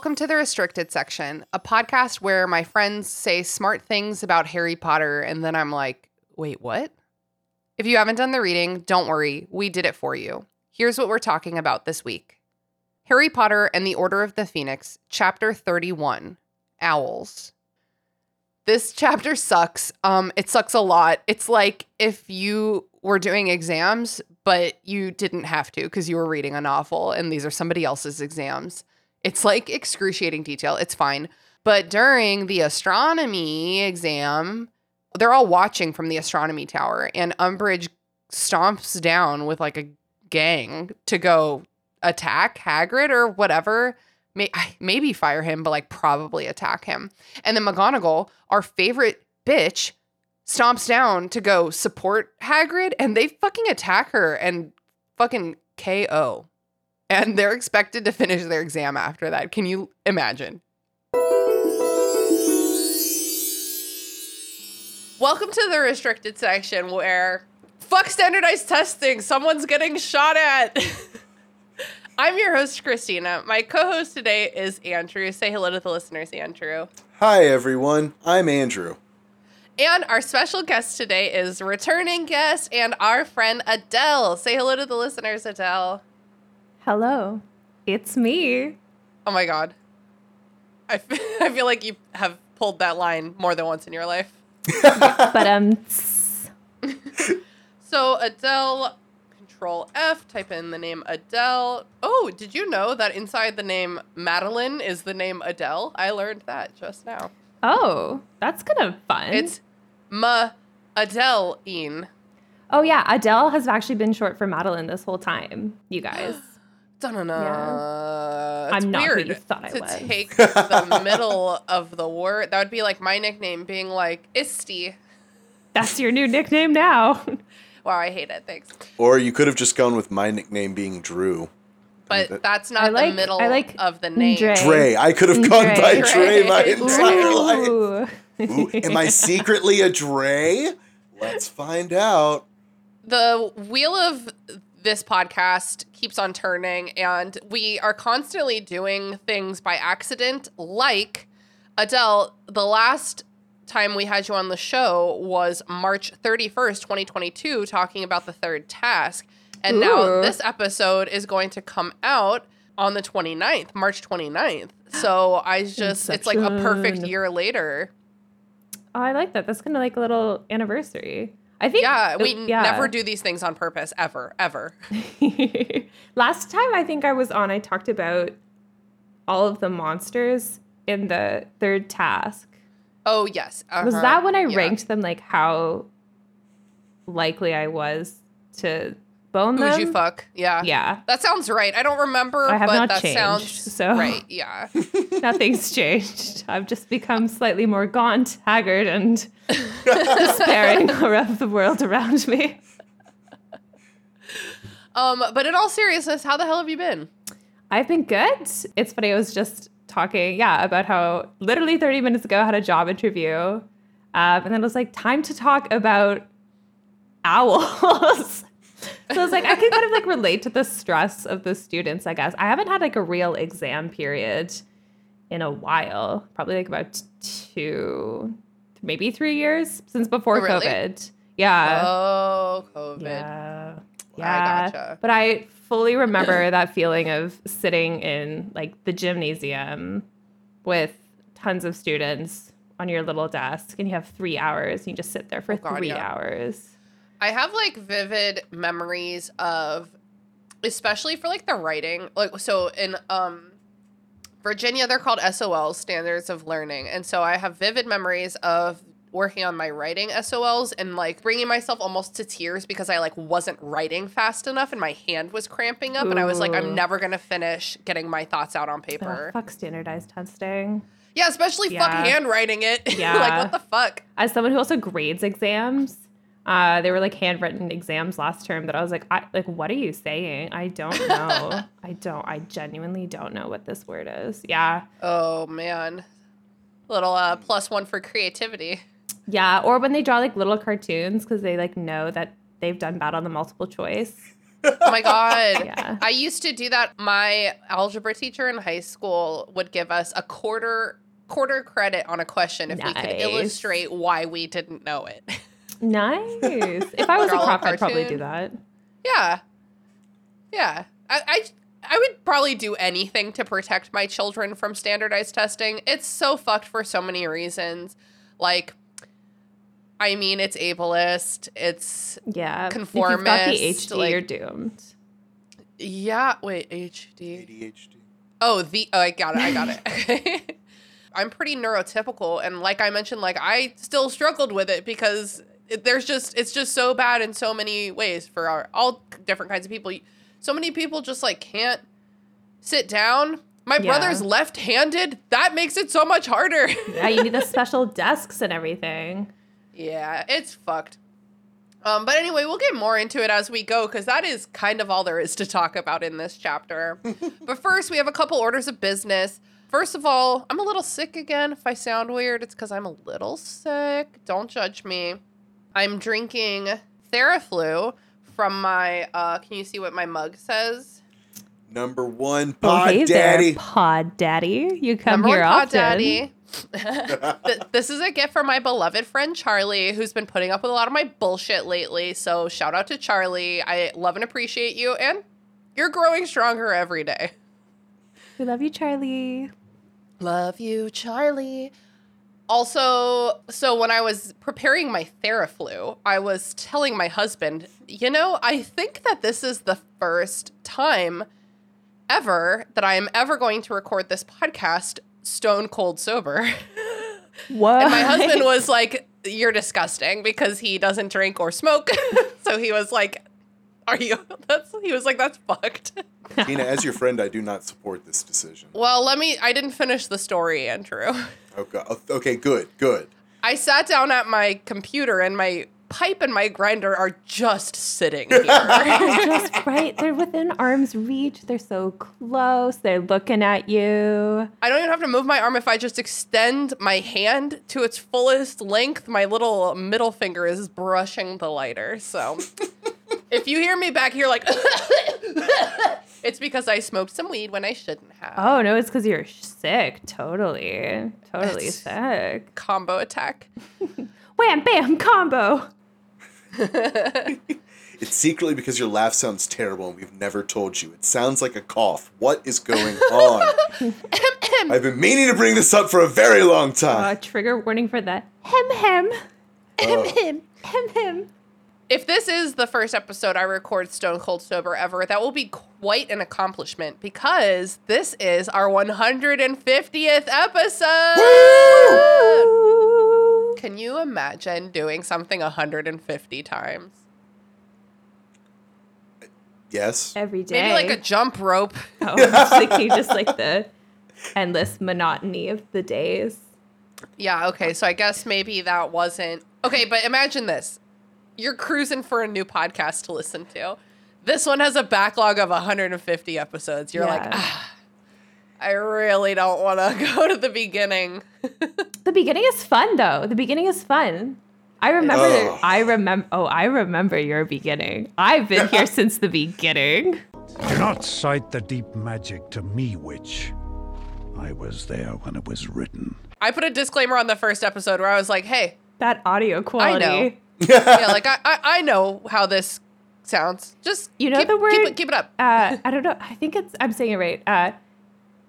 Welcome to the restricted section, a podcast where my friends say smart things about Harry Potter, and then I'm like, wait, what? If you haven't done the reading, don't worry, we did it for you. Here's what we're talking about this week Harry Potter and the Order of the Phoenix, Chapter 31 Owls. This chapter sucks. Um, it sucks a lot. It's like if you were doing exams, but you didn't have to because you were reading a novel and these are somebody else's exams. It's like excruciating detail. It's fine. But during the astronomy exam, they're all watching from the astronomy tower, and Umbridge stomps down with like a gang to go attack Hagrid or whatever. May- maybe fire him, but like probably attack him. And then McGonagall, our favorite bitch, stomps down to go support Hagrid, and they fucking attack her and fucking KO and they're expected to finish their exam after that. Can you imagine? Welcome to the restricted section where fuck standardized testing, someone's getting shot at. I'm your host, Christina. My co host today is Andrew. Say hello to the listeners, Andrew. Hi, everyone. I'm Andrew. And our special guest today is returning guest and our friend Adele. Say hello to the listeners, Adele. Hello, it's me. Oh my god. I, f- I feel like you have pulled that line more than once in your life. but um So Adele control F, type in the name Adele. Oh, did you know that inside the name Madeline is the name Adele? I learned that just now. Oh, that's kind of fun. It's Ma Adele-ine. Oh yeah, Adele has actually been short for Madeline this whole time, you guys. Da-na-na. It's I'm not who weird you thought I to was. take the middle of the word. That would be like my nickname being like Isty. That's your new nickname now. Wow, I hate it. Thanks. Or you could have just gone with my nickname being Drew. But that's not I like- the middle I like of the name. Dre. Dre. I could have gone by Dre. Dre my Dre. entire life. Ooh. Ooh, am I secretly a Dre? Let's find out. The wheel of this podcast keeps on turning, and we are constantly doing things by accident. Like Adele, the last time we had you on the show was March 31st, 2022, talking about the third task. And now this episode is going to come out on the 29th, March 29th. So I just, it's like a perfect year later. I like that. That's kind of like a little anniversary. I think Yeah, we uh, yeah. never do these things on purpose, ever, ever. Last time I think I was on, I talked about all of the monsters in the third task. Oh, yes. Was uh-huh, that when I yeah. ranked them like how likely I was to bone Who'd them? you fuck? Yeah. Yeah, That sounds right. I don't remember, I have but not that changed, sounds so- right. Yeah. nothing's changed. I've just become slightly more gaunt, haggard, and despairing of the world around me. Um, but in all seriousness, how the hell have you been? I've been good. It's funny. I was just talking, yeah, about how literally 30 minutes ago I had a job interview. Um, and then it was like, time to talk about owls. So I was like, I can kind of like relate to the stress of the students, I guess. I haven't had like a real exam period in a while, probably like about two, maybe three years since before Oh, really? COVID. Yeah. oh, COVID. Yeah. I gotcha. But I fully remember that feeling of sitting in like the gymnasium with tons of students on your little desk and you have three hours and you just sit there for Oh, God, three yeah. hours. I have like vivid memories of, especially for like the writing. Like, so in um, Virginia, they're called SOLs, Standards of Learning. And so I have vivid memories of working on my writing SOLs and like bringing myself almost to tears because I like wasn't writing fast enough and my hand was cramping up and I was like I'm never going to finish getting my thoughts out on Oh, paper. fuck standardized testing. Yeah, especially fuck handwriting it. Yeah. like what the fuck? As someone who also grades exams, uh, they were like handwritten exams last term that I was like, I, like, what are you saying? I don't know. I don't. I genuinely don't know what this word is. Yeah, Oh man. Little uh plus one for creativity. yeah. Or when they draw like little cartoons because they like know that they've done bad on the multiple choice. Oh my god. Yeah. I used to do that. My algebra teacher in high school would give us a quarter quarter credit on a question if we could illustrate why we didn't know it. Nice. If I was a Draw a prof, I'd probably do that. yeah. Yeah. I, I I would probably do anything to protect my children from standardized testing. It's so fucked for so many reasons. Like I mean, it's ableist. It's Yeah. conformist. If you've got the Conformist, HD, like- you're doomed. yeah. Wait, HD. ADHD. Oh, the oh, I got it. I got it. Okay. I'm pretty neurotypical, and like I mentioned, like I still struggled with it because it, there's just it's just so bad in so many ways for our all different kinds of people. So many people just like can't sit down. My Yeah. brother's left-handed. That makes it so much harder. Yeah, you need the special desks and everything. Yeah, it's fucked. Um, but anyway, we'll get more into it as we go because that is kind of all there is to talk about in this chapter. but first, we have a couple orders of business. First of all, I'm a little sick again. If I sound weird, it's because I'm a little sick. Don't judge me. I'm drinking Theraflu from my. Uh, can you see what my mug says? Number one, Pod hey Daddy. there, Pod Daddy. You come Number here one, Pod often. Daddy. This is a gift from my beloved friend Charlie, who's been putting up with a lot of my bullshit lately. So shout out to Charlie. I love and appreciate you, and you're growing stronger every day. We love you, Charlie. Love you, Charlie. Also, so when I was preparing my Theraflu, I was telling my husband, you know, I think that this is the first time ever that I am ever going to record this podcast stone cold sober. What? And my husband was like, You're disgusting because he doesn't drink or smoke. so he was like, Are you? That's, he was like, That's fucked. Tina, as your friend, I do not support this decision. Well, let me, I didn't finish the story, Andrew. Oh, okay, oh, okay good, good. I sat down at my computer and my pipe and my grinder are just sitting here. just right. They're within arm's reach. They're so close. They're looking at you. I don't even have to move my arm if I just extend my hand to its fullest length. My little middle finger is brushing the lighter. So if you hear me back here like it's because I smoked some weed when I shouldn't have. Oh no, it's because you're sick. Totally, totally It's- sick. Combo attack. Wham bam combo. It's secretly because your laugh sounds terrible and we've never told you. It sounds like a cough. What is going on? I've been meaning to bring this up for a very long Uh, time. trigger warning for that. hem hem hem hem hem hem. If this is the first episode I record Stone Cold Sober ever, that will be quite an accomplishment because this is our 150th episode. Can you imagine doing something 150 times? Yes. Every day. Maybe like a jump rope. Oh, I'm thinking just like the endless monotony of the days. Yeah, okay. So I guess maybe that wasn't. Okay, but imagine this. You're cruising for a new podcast to listen to. This one has a backlog of 150 episodes. You're like, ah, I really don't want to go to the beginning. The beginning is fun though. The beginning is fun. I remember. Ugh. I remember. Oh, I remember your beginning. I've been here since the beginning. Do not cite the deep magic to me, witch. I was there when it was written. I put a disclaimer on the first episode where I was like, hey, That audio quality. know. Yeah, like I, I, I know how this sounds. Just You know keep, the keep word- it, keep it up. Uh, I don't know. I think it's. I'm saying it right. Uh,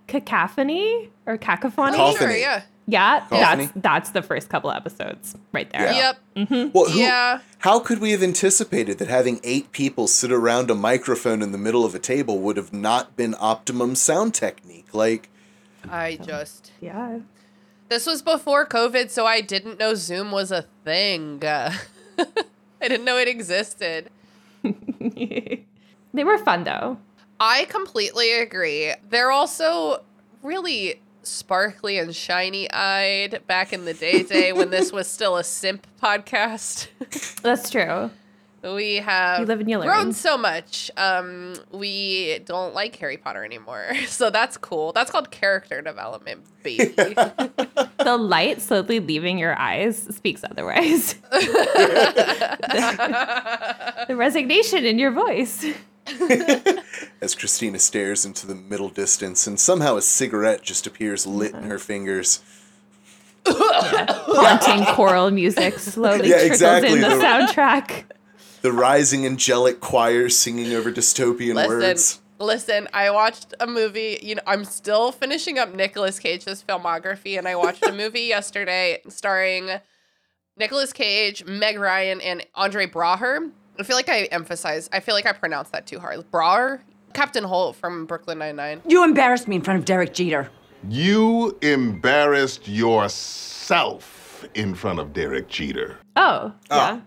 cacophony or cacophony. Cacophony. Sure, yeah. Yeah, Cacophony. that's that's the first couple episodes right there. Yeah. Yep. Well, who, Yeah. How could we have anticipated that having eight people sit around a microphone in the middle of a table would have not been optimum sound technique? Like, I just. Yeah. This was before COVID, so I didn't know Zoom was a thing. I didn't know it existed. they were fun though. I completely agree. They're also really sparkly and shiny eyed back in the day day when this was still a simp podcast. That's true. We have You live and you learn. grown so much. Um, we don't like Harry Potter anymore, so that's cool. That's called character development, baby. The light slowly leaving your eyes speaks otherwise. the resignation in your voice. As Christina stares into the middle distance, and somehow a cigarette just appears lit in her fingers. Haunting choral music slowly Yeah, trickles exactly. in the The- soundtrack. The rising angelic choir singing over dystopian listen, words. listen. I watched a movie. You know, I'm still finishing up Nicolas Cage's filmography, and I watched a movie yesterday starring Nicolas Cage, Meg Ryan, and Andre Braugher. I feel like I emphasize. I feel like I pronounced that too hard. Braugher, Captain Holt from Brooklyn Nine Nine. You embarrassed me in front of Derek Jeter. You embarrassed yourself in front of Derek Jeter. Oh, oh yeah.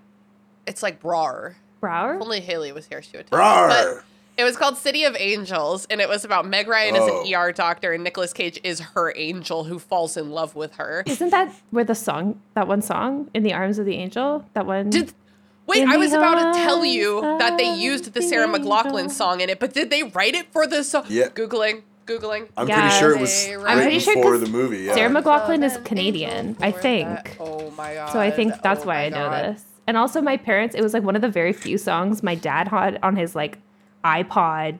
It's like Braugher. Brower? If only Haley was here, she would tell me. But it was called City of Angels, and it was about Meg Ryan as Oh. an ER doctor, and Nicolas Cage is her angel who falls in love with her. Isn't that where the song, that one song, In the Arms of the Angel? That one? Did wait? In I was about to tell you that they used the the Sarah McLachlan song in it, but did they write it for the song? Yeah. Googling, googling. I'm Yeah, pretty sure it was they- I'm pretty sure before 'cause the movie. Yeah. Sarah McLachlan is Canadian, I think. that. Oh my god. So I think that's Oh why my I know God. this. And also my parents, it was like one of the very few songs my dad had on his like iPod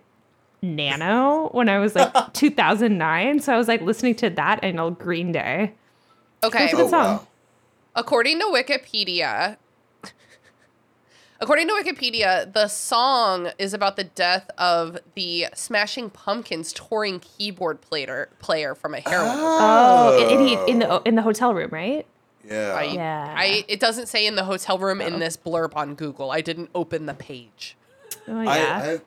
Nano when I was like 2009. So I was like listening to that and old Green Day. Okay. That's a good Oh, song. wow. According to Wikipedia, according to Wikipedia, the song is about the death of the Smashing Pumpkins touring keyboard player player from a heroin. Oh, in, in, he- in the in the hotel room, right? Yeah. I, Yeah. I it doesn't say in the hotel room in this blurb on Google. I didn't open the page. Oh I- yeah.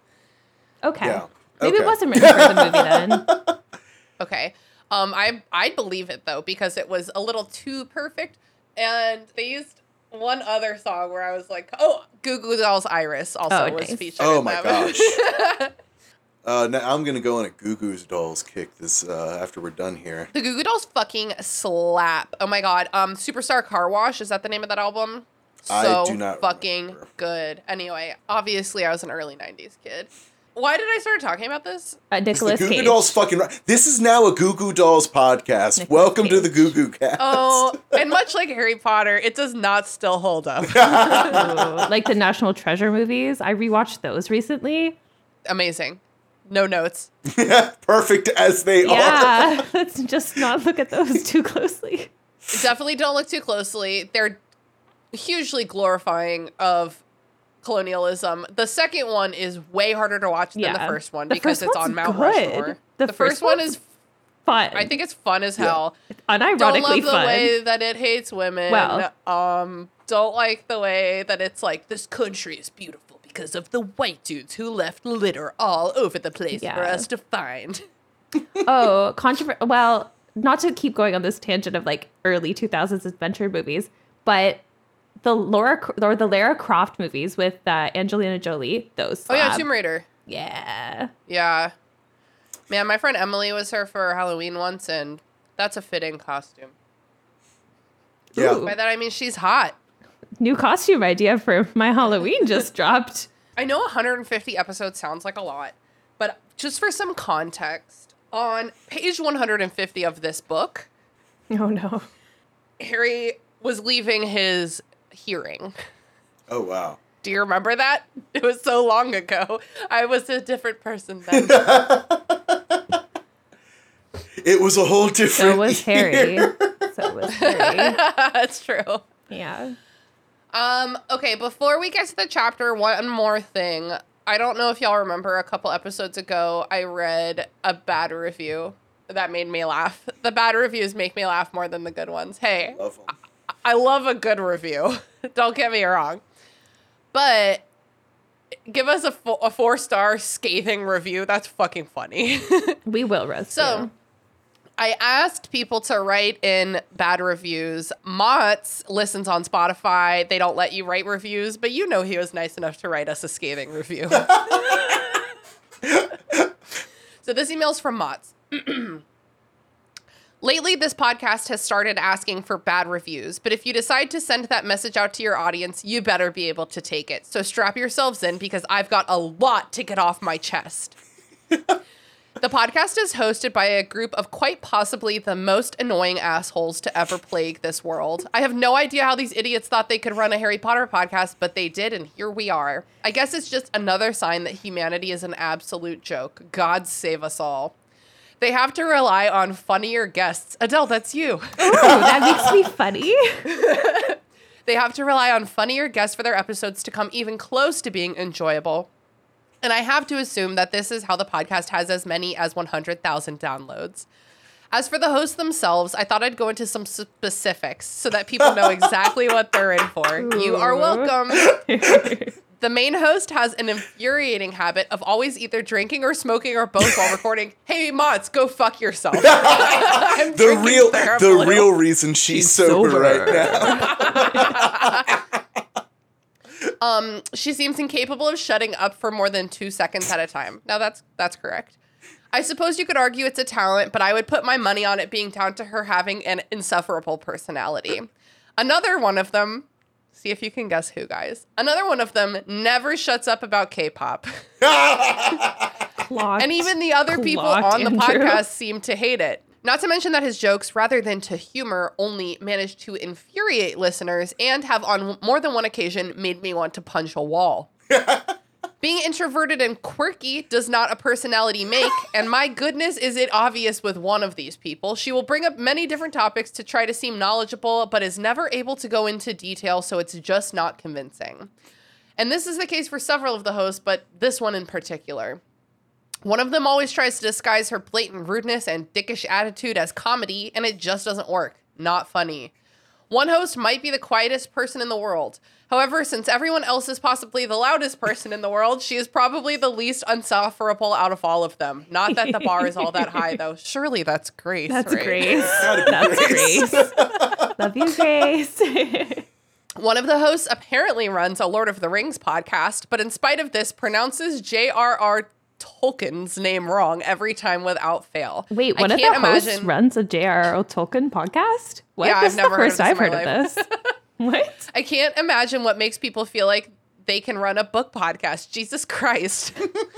I- okay. yeah. Maybe Okay. it wasn't written for the movie then. Okay. Um, I I believe it though because it was a little too perfect, and they used one other song where I was like, oh, Goo Goo Dolls Iris also Oh, was nice. featured. Oh in my that gosh. movie. uh, now I'm gonna go on a Goo Goo's Dolls kick this uh, after we're done here. the Goo Goo Dolls fucking slap. Oh my god. Um, Superstar Car Wash is that the name of that album? I So do not fucking remember. good. Anyway, obviously I was an early '90s kid. Why did I start talking about this? Uh, The Goo Goo Cage. Dolls fucking. Right. This is now a Goo Goo Dolls podcast. Nicolas Welcome to the Cage. Goo Goo Cast. Oh, and much like Harry Potter, it does not still hold up. Ooh, like the National Treasure movies. I rewatched those recently. Amazing. No notes. Perfect as they are. Yeah, let's just not look at those too closely. Definitely don't look too closely. They're hugely glorifying of colonialism. The second one is way harder to watch than the first one The because first it's on Mount good. Rushmore. The The, first first, one is Fun. I think it's fun as hell. unironically Don't love the fun. way that it hates women. Well. um, don't like the way that it's like this country is beautiful because of the white dudes who left litter all over the place for us to find. oh, controversial. Well, not to keep going on this tangent of like early 2000s adventure movies, but the Laura or the Lara Croft movies with uh, Angelina Jolie, those. Oh yeah. Tomb Raider. Yeah. Yeah. Man, my friend Emily was her for Halloween once, and that's a fitting costume. Yeah. Ooh. By that I mean she's hot. New costume idea for my Halloween just dropped. I know 150 episodes sounds like a lot, but just for some context, on page 150 of this book, Oh no. Harry was leaving his hearing. Oh wow. Do you remember that? It was so long ago. I was a different person then. It was a whole different. So was Harry. year. So was Harry. That's true. Yeah. Um, okay, before we get to the chapter, one more thing. I don't know if y'all remember a couple episodes ago, I read a bad review that made me laugh. The bad reviews make me laugh more than the good ones. Hey, Love 'em. I love a good review. don't get me wrong. But give us a, fo- a four star scathing review. That's fucking funny. We will roast So, you. I asked people to write in bad reviews. Mott's listens on Spotify. They don't let you write reviews, but you know he was nice enough to write us a scathing review. so this email's from Mott's. Lately, this podcast has started asking for bad reviews, but if you decide to send that message out to your audience, you better be able to take it. So strap yourselves in because I've got a lot to get off my chest. the podcast is hosted by a group of quite possibly the most annoying assholes to ever plague this world. I have no idea how these idiots thought they could run a Harry Potter podcast, but they did, and here we are. I guess it's just another sign that humanity is an absolute joke. God save us all. They have to rely on funnier guests. Adele, that's you. Oh, that makes me funny. They have to rely on funnier guests for their episodes to come even close to being enjoyable. And I have to assume that this is how the podcast has as many as 100,000 downloads. As for the hosts themselves, I thought I'd go into some specifics so that people know exactly what they're in for. You are welcome. The main host has an infuriating habit of always either drinking or smoking or both while recording. Hey, Mots, go fuck yourself. I'm The real the Theraflu. real reason she's, She's sober, sober. right now. Um, she seems incapable of shutting up for more than two seconds at a time. Now that's that's correct. I suppose you could argue it's a talent, but I would put my money on it being down to her having an insufferable personality. Another one of them, see if you can guess who, guys. Another one of them never shuts up about K-pop. And even the other people on the Andrew. podcast seem to hate it. Not to mention that his jokes, rather than to humor, only manage to infuriate listeners and have on more than one occasion made me want to punch a wall. Being introverted and quirky does not a personality make, and my goodness, is it obvious with one of these people. She will bring up many different topics to try to seem knowledgeable, but is never able to go into detail, so it's just not convincing. And this is the case for several of the hosts, but this one in particular. One of them always tries to disguise her blatant rudeness and dickish attitude as comedy, and it just doesn't work. Not funny. One host might be the quietest person in the world. However, since everyone else is possibly the loudest person in the world, she is probably the least unsufferable out of all of them. Not that the bar is all that high, though. Surely that's Grace. That's right? Grace. That's Grace. Love you, Grace. One of the hosts apparently runs a Lord of the Rings podcast, but in spite of this, pronounces J.R.R. Tolkien's name wrong every time without fail. Wait, I one of the can't hosts imagine- runs a J.R.R. Tolkien podcast? What? Yeah, this I've is never the first I've heard of this. what? I can't imagine what makes people feel like they can run a book podcast. Jesus Christ.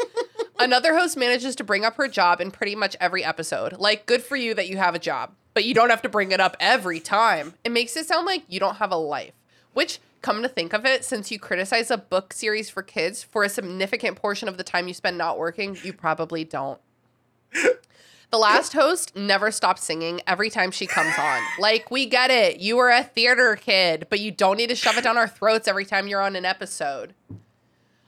Another host manages to bring up her job in pretty much every episode. Like, good for you that you have a job, but you don't have to bring it up every time. It makes it sound like you don't have a life, which, come to think of it, since you criticize a book series for kids for a significant portion of the time you spend not working, you probably don't. The last host never stops singing every time she comes on. Like, we get it. You were a theater kid, but you don't need to shove it down our throats every time you're on an episode.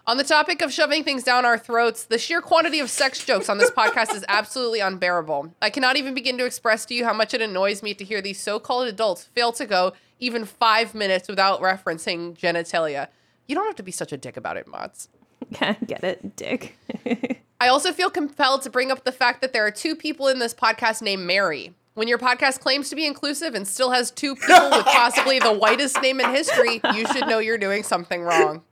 On the topic of shoving things down our throats, the sheer quantity of sex jokes on this podcast is absolutely unbearable. I cannot even begin to express to you how much it annoys me to hear these so called adults fail to go even five minutes without referencing genitalia. You don't have to be such a dick about it, Mots. Get it, Dick. I also feel compelled to bring up the fact that there are two people in this podcast named Mary. When your podcast claims to be inclusive and still has two people with possibly the whitest name in history, you should know you're doing something wrong.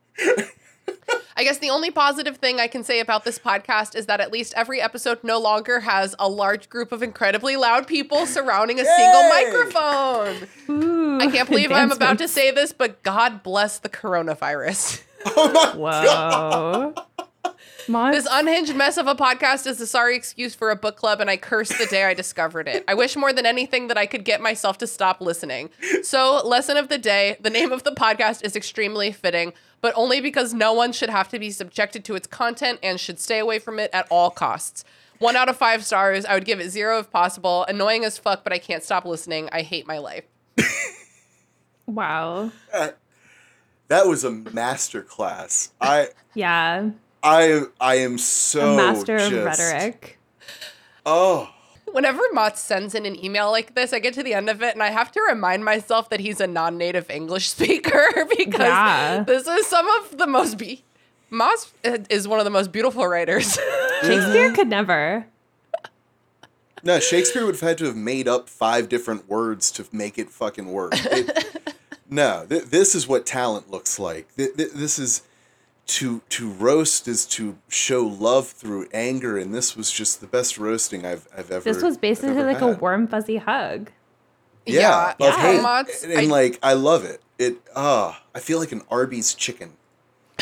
I guess the only positive thing I can say about this podcast is that at least every episode no longer has a large group of incredibly loud people surrounding a single microphone. Ooh, I can't believe I'm about to say this, but God bless the coronavirus. Oh my Whoa. Mods? This unhinged mess of a podcast is a sorry excuse for a book club, and I curse the day I discovered it. I wish more than anything that I could get myself to stop listening. So, lesson of the day the name of the podcast is extremely fitting, but only because no one should have to be subjected to its content and should stay away from it at all costs. One out of five stars. I would give it zero if possible. Annoying as fuck, but I can't stop listening. I hate my life. wow. That was a master class. I Yeah. I I am A so master of rhetoric. Oh, Whenever Mott sends in an email like this, I get to the end of it and I have to remind myself that he's a non-native English speaker because Yeah. this is some of the most be- Moss is one of the most beautiful writers. Shakespeare could never. no! Shakespeare would have had to have made up five different words to make it fucking work. It- no, th- this is what talent looks like. Th- th- this is to to roast is to show love through anger, and this was just the best roasting I've I've ever. This was basically ever like a warm, fuzzy hug. Yeah, Yeah, of yeah. hate. Mott's- and, and, I- like I love it. It ah, I feel like an Arby's chicken.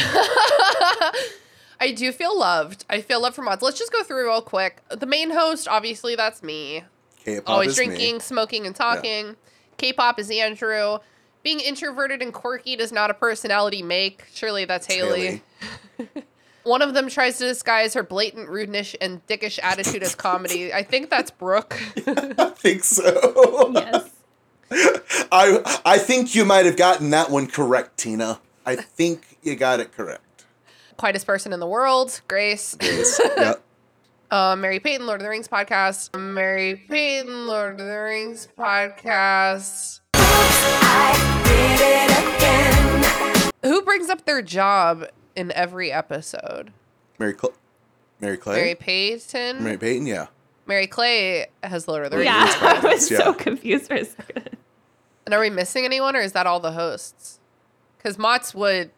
I do feel loved. I feel love for mods. Let's just go through real quick. The main host, obviously, that's me. K-pop Always is drinking, me. smoking, and talking. K-pop is Andrew. Being introverted and quirky does not a personality make. Surely that's Haley. One of them tries to disguise her blatant rudeness and dickish attitude as comedy. I think that's Brooke. I think so. Yes. I I think you might have gotten that one correct, Tina. I think you got it correct. Quietest person in the world, Grace. Yes. yeah. Uh, Mary Payton, Lord of the Rings podcast. Mary Payton, Lord of the Rings podcast. Who brings up their job in every episode? Mary Cl- Mary Clay. Mary Payton. Mary Payton. Yeah. Mary Clay has Lord of the Rings. Yeah, I was Yeah. so confused for a second. And are we missing anyone, or is that all the hosts? Because Mott's would,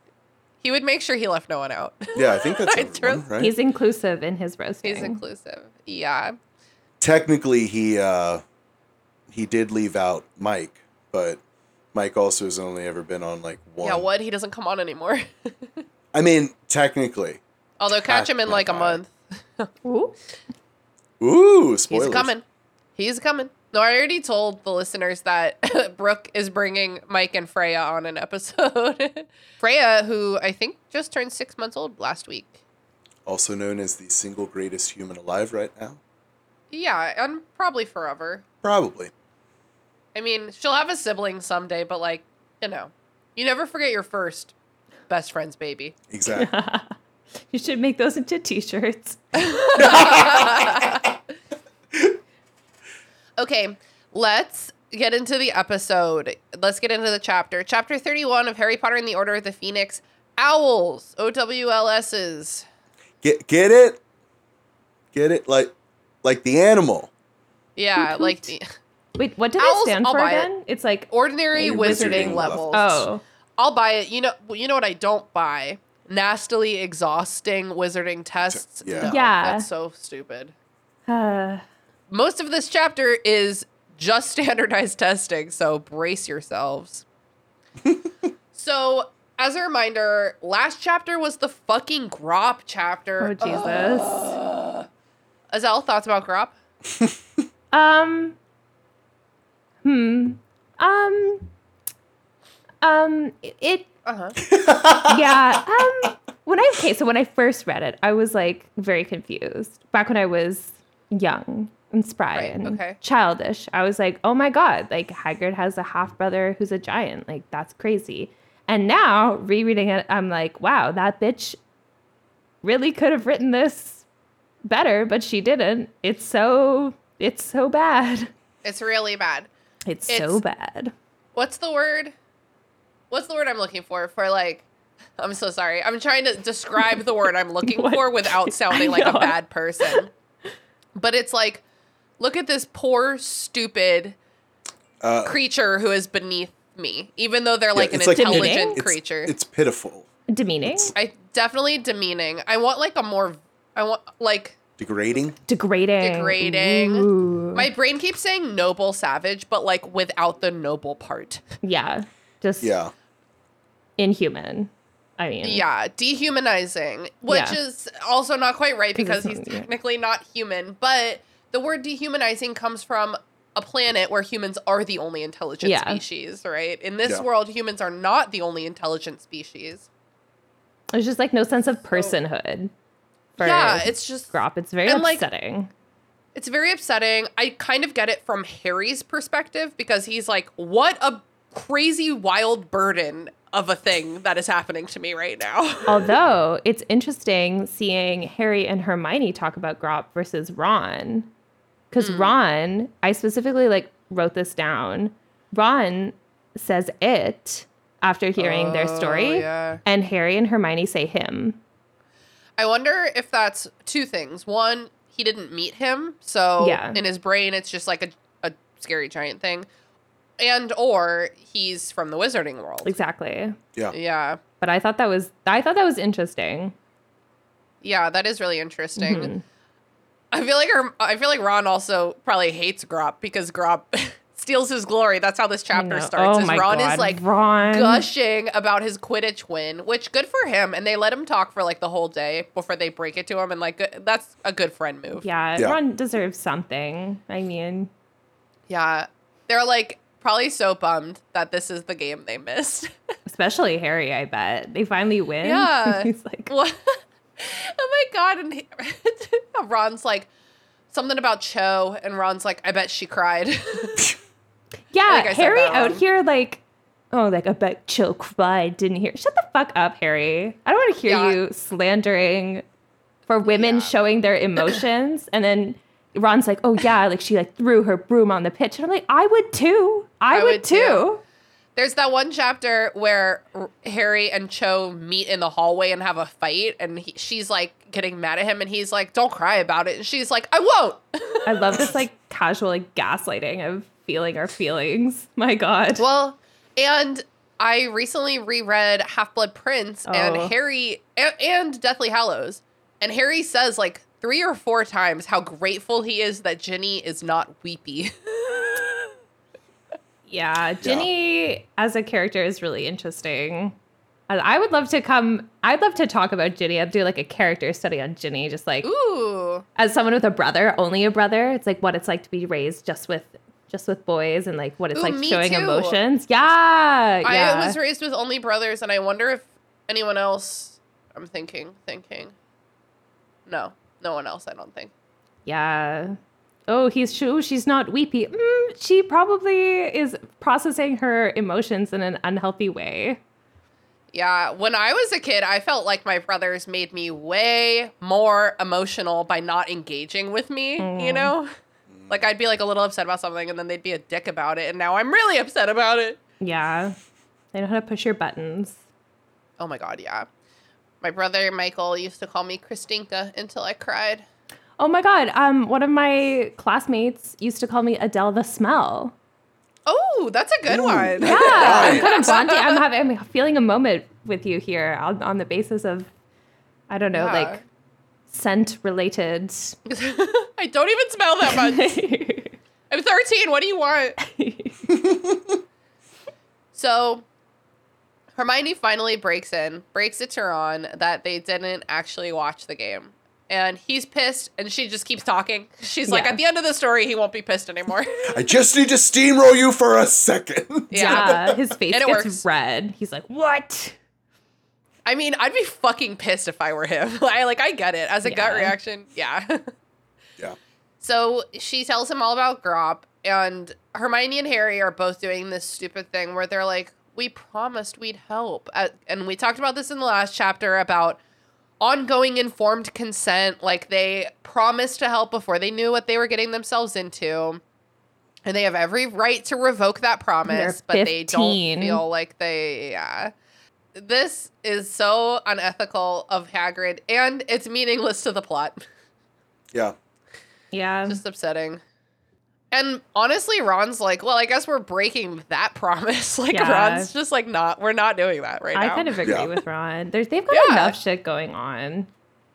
he would make sure he left no one out. Yeah, I think that's I everyone, trust- right? He's inclusive in his roasting. He's inclusive. Yeah. Technically, he uh, he did leave out Mike, but Mike also has only ever been on like one. Yeah. What? He doesn't come on anymore. I mean, technically. Although catch him in like a month. Ooh. Ooh, spoilers. He's coming. He's coming. No, I already told the listeners that Brooke is bringing Mike and Freya on an episode. Freya, who I think just turned six months old last week. Also known as the single greatest human alive right now. Yeah, and probably forever. Probably. I mean, she'll have a sibling someday, but like, you know, you never forget your first best friend's baby. Exactly. You should make those into t-shirts. Okay, let's get into the episode. Let's get into the chapter. Chapter 31 of Harry Potter and the Order of the Phoenix. Owls, O W L S's. get get it? Get it? Like like the animal. Yeah, like the Wait, what do Owls, they stand I'll for buy it. again? It's like ordinary Wizarding wizarding, levels. levels. oh, I'll buy it. You know, you know what I don't buy? Nastily exhausting wizarding tests. Yeah. No, Yeah. that's so stupid. uh, Most of this chapter is just standardized testing, so brace yourselves. so, as a reminder, last chapter was the fucking Grawp chapter. oh Jesus. Adele, thoughts about Grawp? Um. Hmm. Um. Um. It. Uh-huh. Yeah. Um. When I okay, so when I first read it, I was like very confused. Back when I was young and spry Right, and okay. childish, I was like, "Oh my god! Like Hagrid has a half brother who's a giant. Like that's crazy." And now rereading it, I'm like, "Wow, that bitch really could have written this better, but she didn't. It's so it's so bad. It's really bad. It's, It's- so bad. What's the word? What's the word I'm looking for? For like, I'm so sorry. I'm trying to describe the word I'm looking for without sounding like a bad person. But it's like, look at this poor, stupid Uh, creature who is beneath me, even though they're yeah, like an like- intelligent Demeaning? it's, creature. It's pitiful. Demeaning, I definitely demeaning. I want like a more. I want like Degrading. degrading, Degrading. Ooh. my brain keeps saying noble savage, but like without the noble part. yeah, just Yeah. inhuman. I mean, Yeah, dehumanizing, which Yeah. is also not quite right because he's not- yeah. technically not human. But the word dehumanizing comes from a planet where humans are the only intelligent Yeah. species, right? In this Yeah. world, humans are not the only intelligent species. there's just like no sense of personhood. For yeah, it's just Grawp. It's very and, like, upsetting. it's very upsetting. I kind of get it from Harry's perspective because he's like, what a crazy wild burden of a thing that is happening to me right now. Although it's interesting seeing Harry and Hermione talk about Grawp versus Ron. Because Hmm. Ron, I specifically like wrote this down. Ron says it after hearing their story, Oh, yeah. and Harry and Hermione say him. I wonder if that's two things. One, he didn't meet him, so Yeah. in his brain it's just like a, a scary giant thing. And or he's from the wizarding world. Exactly. Yeah. Yeah. But I thought that was I thought that was interesting. Yeah, that is really interesting. Mm-hmm. I feel like her, I feel like Ron also probably hates Grawp because Grawp steals his glory. That's how this chapter know. starts. Oh is my Ron God, is like Ron. gushing about his Quidditch win, which good for him. And they let him talk for like the whole day before they break it to him. And like that's a good friend move. Yeah, Yeah. Ron deserves something. I mean, Yeah, they're like probably so bummed that this is the game they missed. especially Harry. I bet they finally win. Yeah. he's like, What? oh my god! And he, Ron's like something about Cho, and Ron's like, I bet she cried. Yeah, I said Harry out here like, oh, like I bet Chill cried. Didn't hear. Shut the fuck up, Harry. I don't want to hear Yeah. you slandering for women Yeah. showing their emotions, and then. Ron's like, oh yeah, like she like threw her broom on the pitch, and I'm like, I would too. I, I would, would too. too. There's that one chapter where Harry and Cho meet in the hallway and have a fight, and he, she's like getting mad at him, and he's like, "Don't cry about it," and she's like, "I won't." I love this like casual like gaslighting of feeling our feelings. My God. Well, and I recently reread Half Blood Prince Oh. and Harry and, and Deathly Hallows, and Harry says like three or four times how grateful he is that Ginny is not weepy. Yeah, Ginny as a character is really interesting. I- I would love to come. I'd love to talk about Ginny. I'd do like a character study on Ginny, just like Ooh, as someone with a brother, only a brother. It's like what it's like to be raised just with just with boys, and like what it's Ooh, like showing too. emotions. Yeah, yeah. I was raised with only brothers, and I wonder if anyone else. I'm thinking, thinking. No, no one else. I don't think. Yeah. Oh, he's she, she's not weepy. Mm, she probably is processing her emotions in an unhealthy way. Yeah, when I was a kid, I felt like my brothers made me way more emotional by not engaging with me, you know? Like I'd be like a little upset about something and then they'd be a dick about it and now I'm really upset about it. Yeah. They know how to push your buttons. Oh my god, yeah. My brother Michael used to call me Christinka until I cried. Oh my god, um one of my classmates used to call me Adele the Smell. Oh, that's a good Ooh. one. Yeah, I'm kind of bonding. I'm having I'm feeling a moment with you here on, on the basis of I don't know, Yeah. like scent related. I don't even smell that much. I'm 13. What do you want? so Hermione finally breaks in, breaks it to Ron that they didn't actually watch the game. And he's pissed, and she just keeps talking. She's like, at the end of the story, he won't be pissed anymore. I just need to steamroll you for a second. yeah, his face And it gets works. red. He's like, "What?" I mean, I'd be fucking pissed if I were him. I like, I get it. As a gut reaction, yeah. yeah. So she tells him all about Grawp, and Hermione and Harry are both doing this stupid thing where they're like, "We promised we'd help," Uh, and we talked about this in the last chapter about ongoing informed consent. Like they promised to help before they knew what they were getting themselves into, and they have every right to revoke that promise, They're but they don't feel like they. Yeah. This is so unethical of Hagrid, and it's meaningless to the plot. Yeah. Yeah, just upsetting. And honestly, Ron's like, well, I guess we're breaking that promise. Like Yeah. Ron's just like, not, we're not doing that right I now. I kind of agree Yeah. with Ron. There's they've got Yeah. enough shit going on.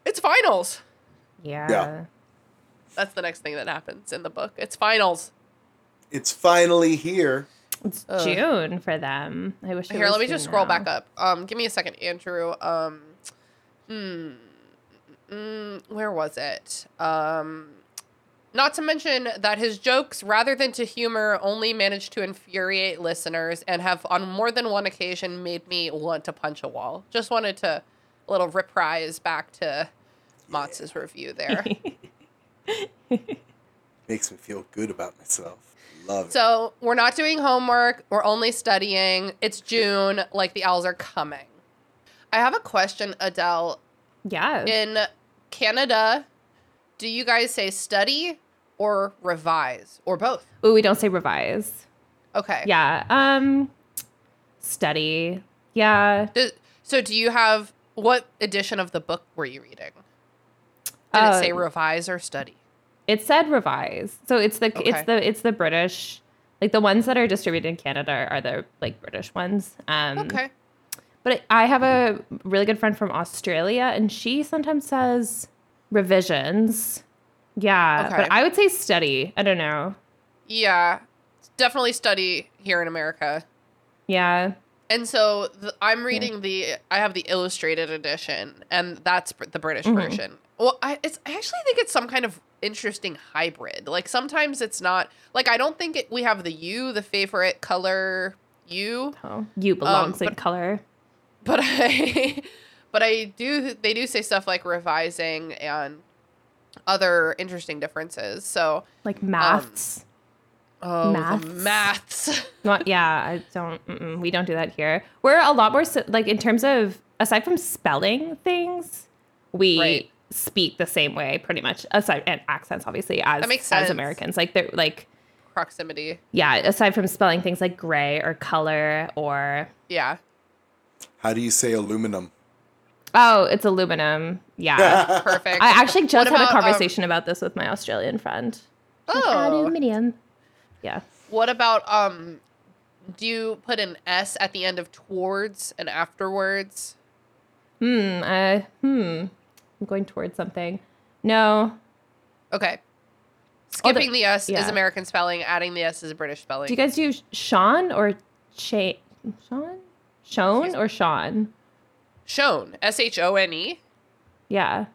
It's finals. Yeah. Yeah. That's the next thing that happens in the book. It's finals. It's finally here. It's June for them. I wish. it Here, was let me June just scroll now. back up. Um, give me a second, Andrew. Um, hmm, mm, where was it? Um, not to mention that his jokes, rather than to humor, only managed to infuriate listeners and have on more than one occasion made me want to punch a wall. Just wanted to a little reprise back to Motz's review there. Makes me feel good about myself. Love it. So we're not doing homework. We're only studying. It's June. Like the owls are coming. I have a question, Adele. Yeah. In Canada, do you guys say study or revise or both? Ooh, we don't say revise. Okay. Yeah. Um, study. Yeah. Do- so do you have what edition of the book were you reading? Did Uh, it say revise or study? It said revise. So it's the Okay. it's the it's the British like the ones that are distributed in Canada are the like British ones. Um Okay. But I have a really good friend from Australia, and she sometimes says revisions. Yeah, Okay. but I would say study. I don't know. Yeah, definitely study here in America. Yeah. And so the, I'm reading the I have the illustrated edition, and that's the British Mm-hmm. version. Well, I it's I actually think it's some kind of interesting hybrid. Like sometimes it's not like I don't think it, we have the you, the favorite color you. Oh, you um, belongs in but- color. but I but I do they do say stuff like revising and other interesting differences. So Like um, maths. oh, Maths. the maths. Not yeah, I don't. We don't do that here. We're a lot more like in terms of aside from spelling things, we Right. Speak the same way pretty much. Aside and accents, obviously, as That makes as. Americans, like they're like Proximity. yeah. Aside from spelling things like gray or color or Yeah. How do you say aluminum? oh, it's aluminum. Yeah, Perfect. I actually just What had a about, um, conversation about this with my Australian friend. oh. Aluminium. Yeah. What about um do you put an S at the end of towards and afterwards? Hmm. Uh, hmm. I'm going towards something. No. Okay. Oh, the- Skipping the S is. American spelling, adding the S is a British spelling. Do you guys do Sean or Shay? Sean? Sean or Sean? Shown. S H O N E. Yeah.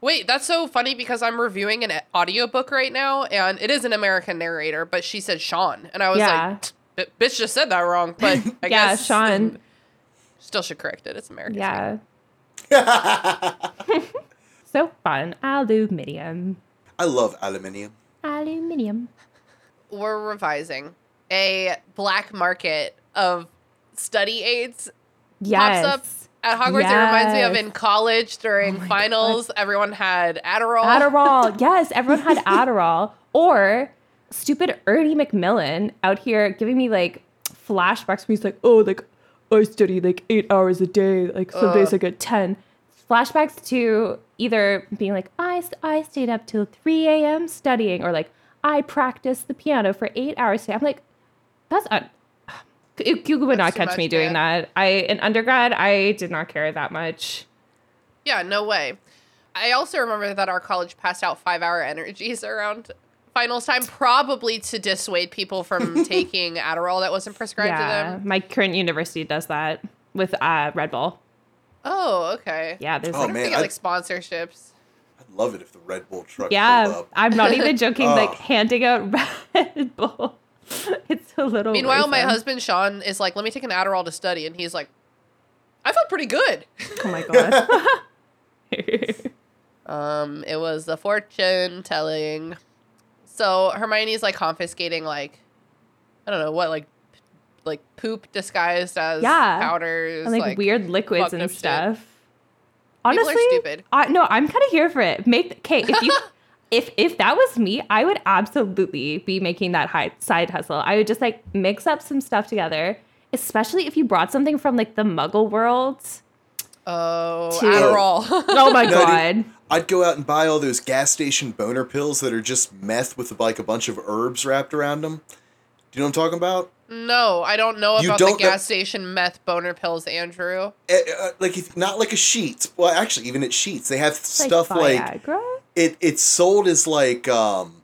Wait, that's so funny because I'm reviewing an audiobook right now and it is an American narrator, but she said Sean. And I was Yeah. like, bitch just said that wrong, but I Yeah, guess Sean. still should correct it. It's American. Yeah. so fun. Aluminium. I love aluminium. Aluminium. we're revising a black market of study aids Yes. pops up at Hogwarts. It reminds me of in college during oh my finals, everyone had Adderall. Adderall. yes, everyone had Adderall. Or stupid Ernie Macmillan out here giving me like flashbacks where he's like, oh, like I study like eight hours a day. Like some days I get 10. Flashbacks to either being like, I, I stayed up till 3 a.m. studying, or like, I practiced the piano for eight hours today. I'm like, that's un- you, you would not catch much, me doing man. that. I in undergrad, I did not care that much. Yeah, no way. I also remember that our college passed out five hour energies around finals time, probably to dissuade people from taking Adderall that wasn't prescribed to yeah, them. my current university does that with uh, Red Bull. Oh, okay. Yeah, there's Oh, like man, think I I- like sponsorships. I'd love it if the Red Bull truck yeah. up. I'm not even joking. Like Oh. handing out Red Bull. It's a little. Meanwhile, my husband Sean is like, "Let me take an Adderall to study," and he's like, "I felt pretty good." Oh my god. Um, it was a fortune telling. So Hermione's like confiscating like, I don't know what like, p- like poop disguised as Yeah. powders, and like, weird liquids and up shit. stuff. are Honestly, stupid. I, no, I'm kind of here for it. Make okay if you. If, if that was me, I would absolutely be making that high, side hustle. I would just like mix up some stuff together, especially if you brought something from like the muggle world. Oh, To- Adderall. Oh my No, dude, god. I'd go out and buy all those gas station boner pills that are just meth with like a bunch of herbs wrapped around them. Do you know what I'm talking about? no, I don't know You about don't the know- gas station meth boner pills, Andrew. Eh, uh, like if, not like a sheet. Well, actually, even at sheets, they have It's stuff like Viagra? it. It's sold as like um,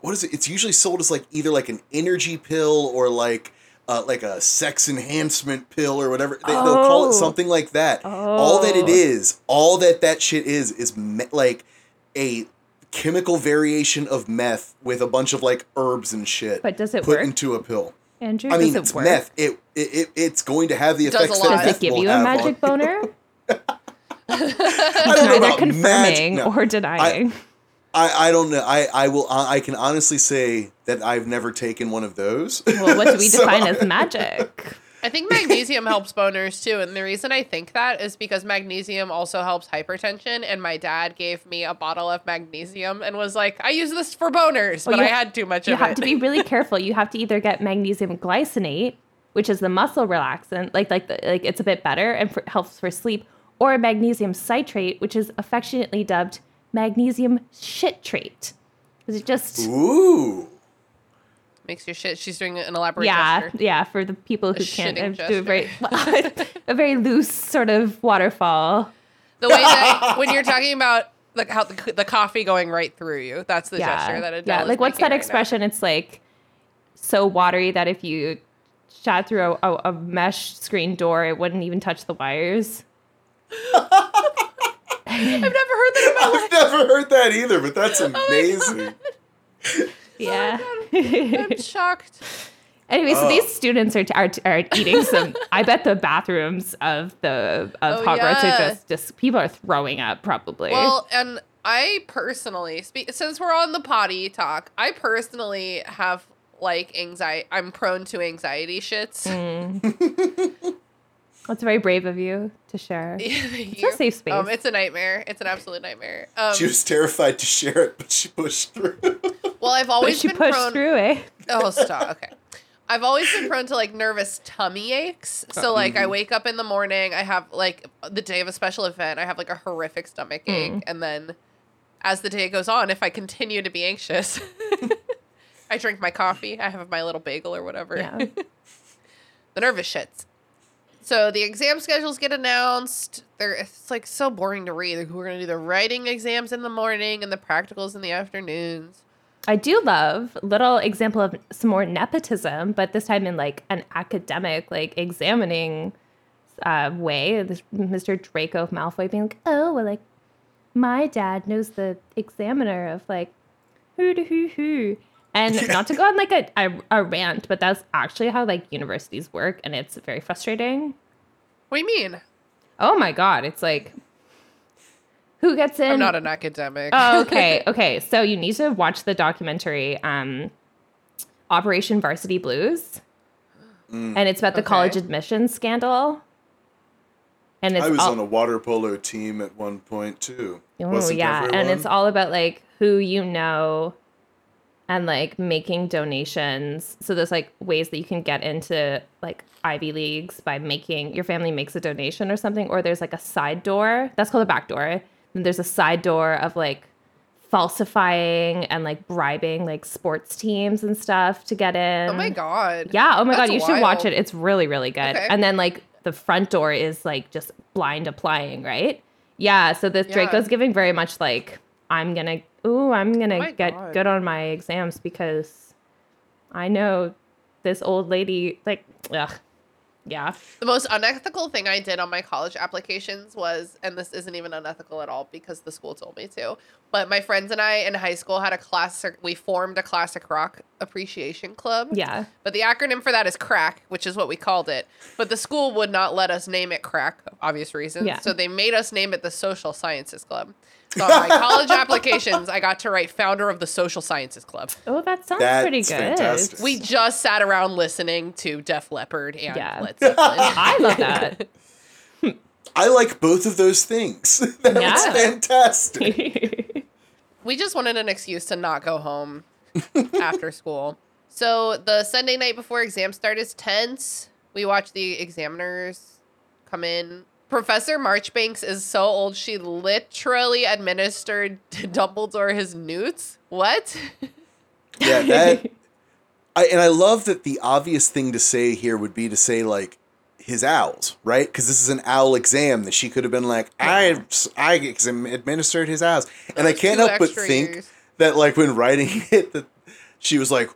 what is it? It's usually sold as like either like an energy pill or like. Uh, like a sex enhancement pill or whatever they, they'll call Oh. it something like that. All that it Oh. all that that shit is, is me- like a chemical variation of meth with a bunch of like herbs and shit. But does it put work? into a pill? Andrew, I mean, does it's it work? meth. It, it, it it's going to have the Does a effects lot. that Does it give you a magic boner? I don't know about confirming magic. no. or denying. I, I I don't know. I, I will. I can honestly say that I've never taken one of those. well, what do we So define I- as magic? I think magnesium helps boners too, and the reason I think that is because magnesium also helps hypertension. And my dad gave me a bottle of magnesium and was like, "I use this for boners," Well, but I you- had too much You have to be really careful. You have to either get magnesium glycinate, which is the muscle relaxant, like like the, like it's a bit better and for, helps for sleep, or magnesium citrate, which is affectionately dubbed magnesium shitrate, Is it just Ooh. Makes your shit. She's doing an elaborate yeah, gesture. yeah. For the people who can't shitting uh, do a very a very loose sort of waterfall. The way that when you're talking about like how the, the coffee going right through you, that's the gesture that Adele yeah. is Like what's that right now. expression? It's like so watery that if you shot through a, a, a mesh screen door, it wouldn't even touch the wires. I've never heard that in my. I've never heard that either, but that's Oh amazing. Yeah. I'm shocked. Anyway, so Oh. these students are, are are eating some. I bet the bathrooms of the of Oh, Hogwarts yeah. are just just people are throwing up probably. Well, and I personally, spe- since we're on the potty talk, I personally have like anxiety. I'm prone to anxiety shits. Mm. That's very brave of you to share. Thank It's a safe space. Um, it's a nightmare. It's an absolute nightmare. Um, She was terrified to share it, but she pushed through. well, I've But always she been pushed prone. through it. Oh, stop. Okay. I've always been prone to like nervous tummy aches. So like I wake up in the morning, I have like the day of a special event, I have like a horrific stomach ache, and then as the day goes on, if I continue to be anxious, I drink my coffee, I have my little bagel or whatever. Yeah. the nervous shits. So the exam schedules get announced. They're it's like so boring to read. Like, we're gonna do the writing exams in the morning and the practicals in the afternoons. I do love little example of some more nepotism, but this time in like an academic, like examining uh, way. This Mr. Draco Malfoy being like, "Oh, well, like my dad knows the examiner of like who who who." And not to go on like a, a, a rant, but that's actually how like universities work, and it's very frustrating. What do you mean? Oh my god, it's like who gets in? I'm not an academic. oh, okay, okay. So you need to watch the documentary um, Operation Varsity Blues, and it's about the Okay. college admissions scandal. And it's I was all, on a water polo team at one point too. Oh, Wasn't yeah, and it's all about like who you know and like making donations. So there's like ways that you can get into like Ivy Leagues by making your family makes a donation or something, or there's like a side door. That's called a back door. And there's a side door of like falsifying and like bribing like sports teams and stuff to get in. oh my god. Yeah. Oh my That's god, you should watch it. It's really really good. Okay. And then like the front door is like just blind applying, right? Yeah. So this Yeah. Draco's giving very much like I'm gonna ooh I'm gonna oh my get God. good on my exams because I know this old lady like ugh yeah The most unethical thing I did on my college applications was, and this isn't even unethical at all because the school told me to, but my friends and I in high school had a classic, we formed a classic rock appreciation club. yeah But the acronym for that is CRACK, which is what we called it. But the school would not let us name it CRACK, obvious reasons. Yeah. So they made us name it the Social Sciences Club. So on my college applications, I got to write founder of the Social Sciences Club. oh that sounds That's pretty good fantastic. We just sat around listening to Def Leppard and Yeah. Led Zeppelin. I love that I like both of those things. That's Yeah. fantastic. we just wanted an excuse to not go home after school. So the Sunday night before exam start is tense. We watch the examiners come in. Professor Marchbanks is so old she literally administered to Dumbledore his newts. What? Yeah, that. I, and I love that the obvious thing to say here would be to say like his owls, right? Because this is an owl exam that she could have been like, I I administered his owls, and I can't help but think years. that like when writing it, that she was like,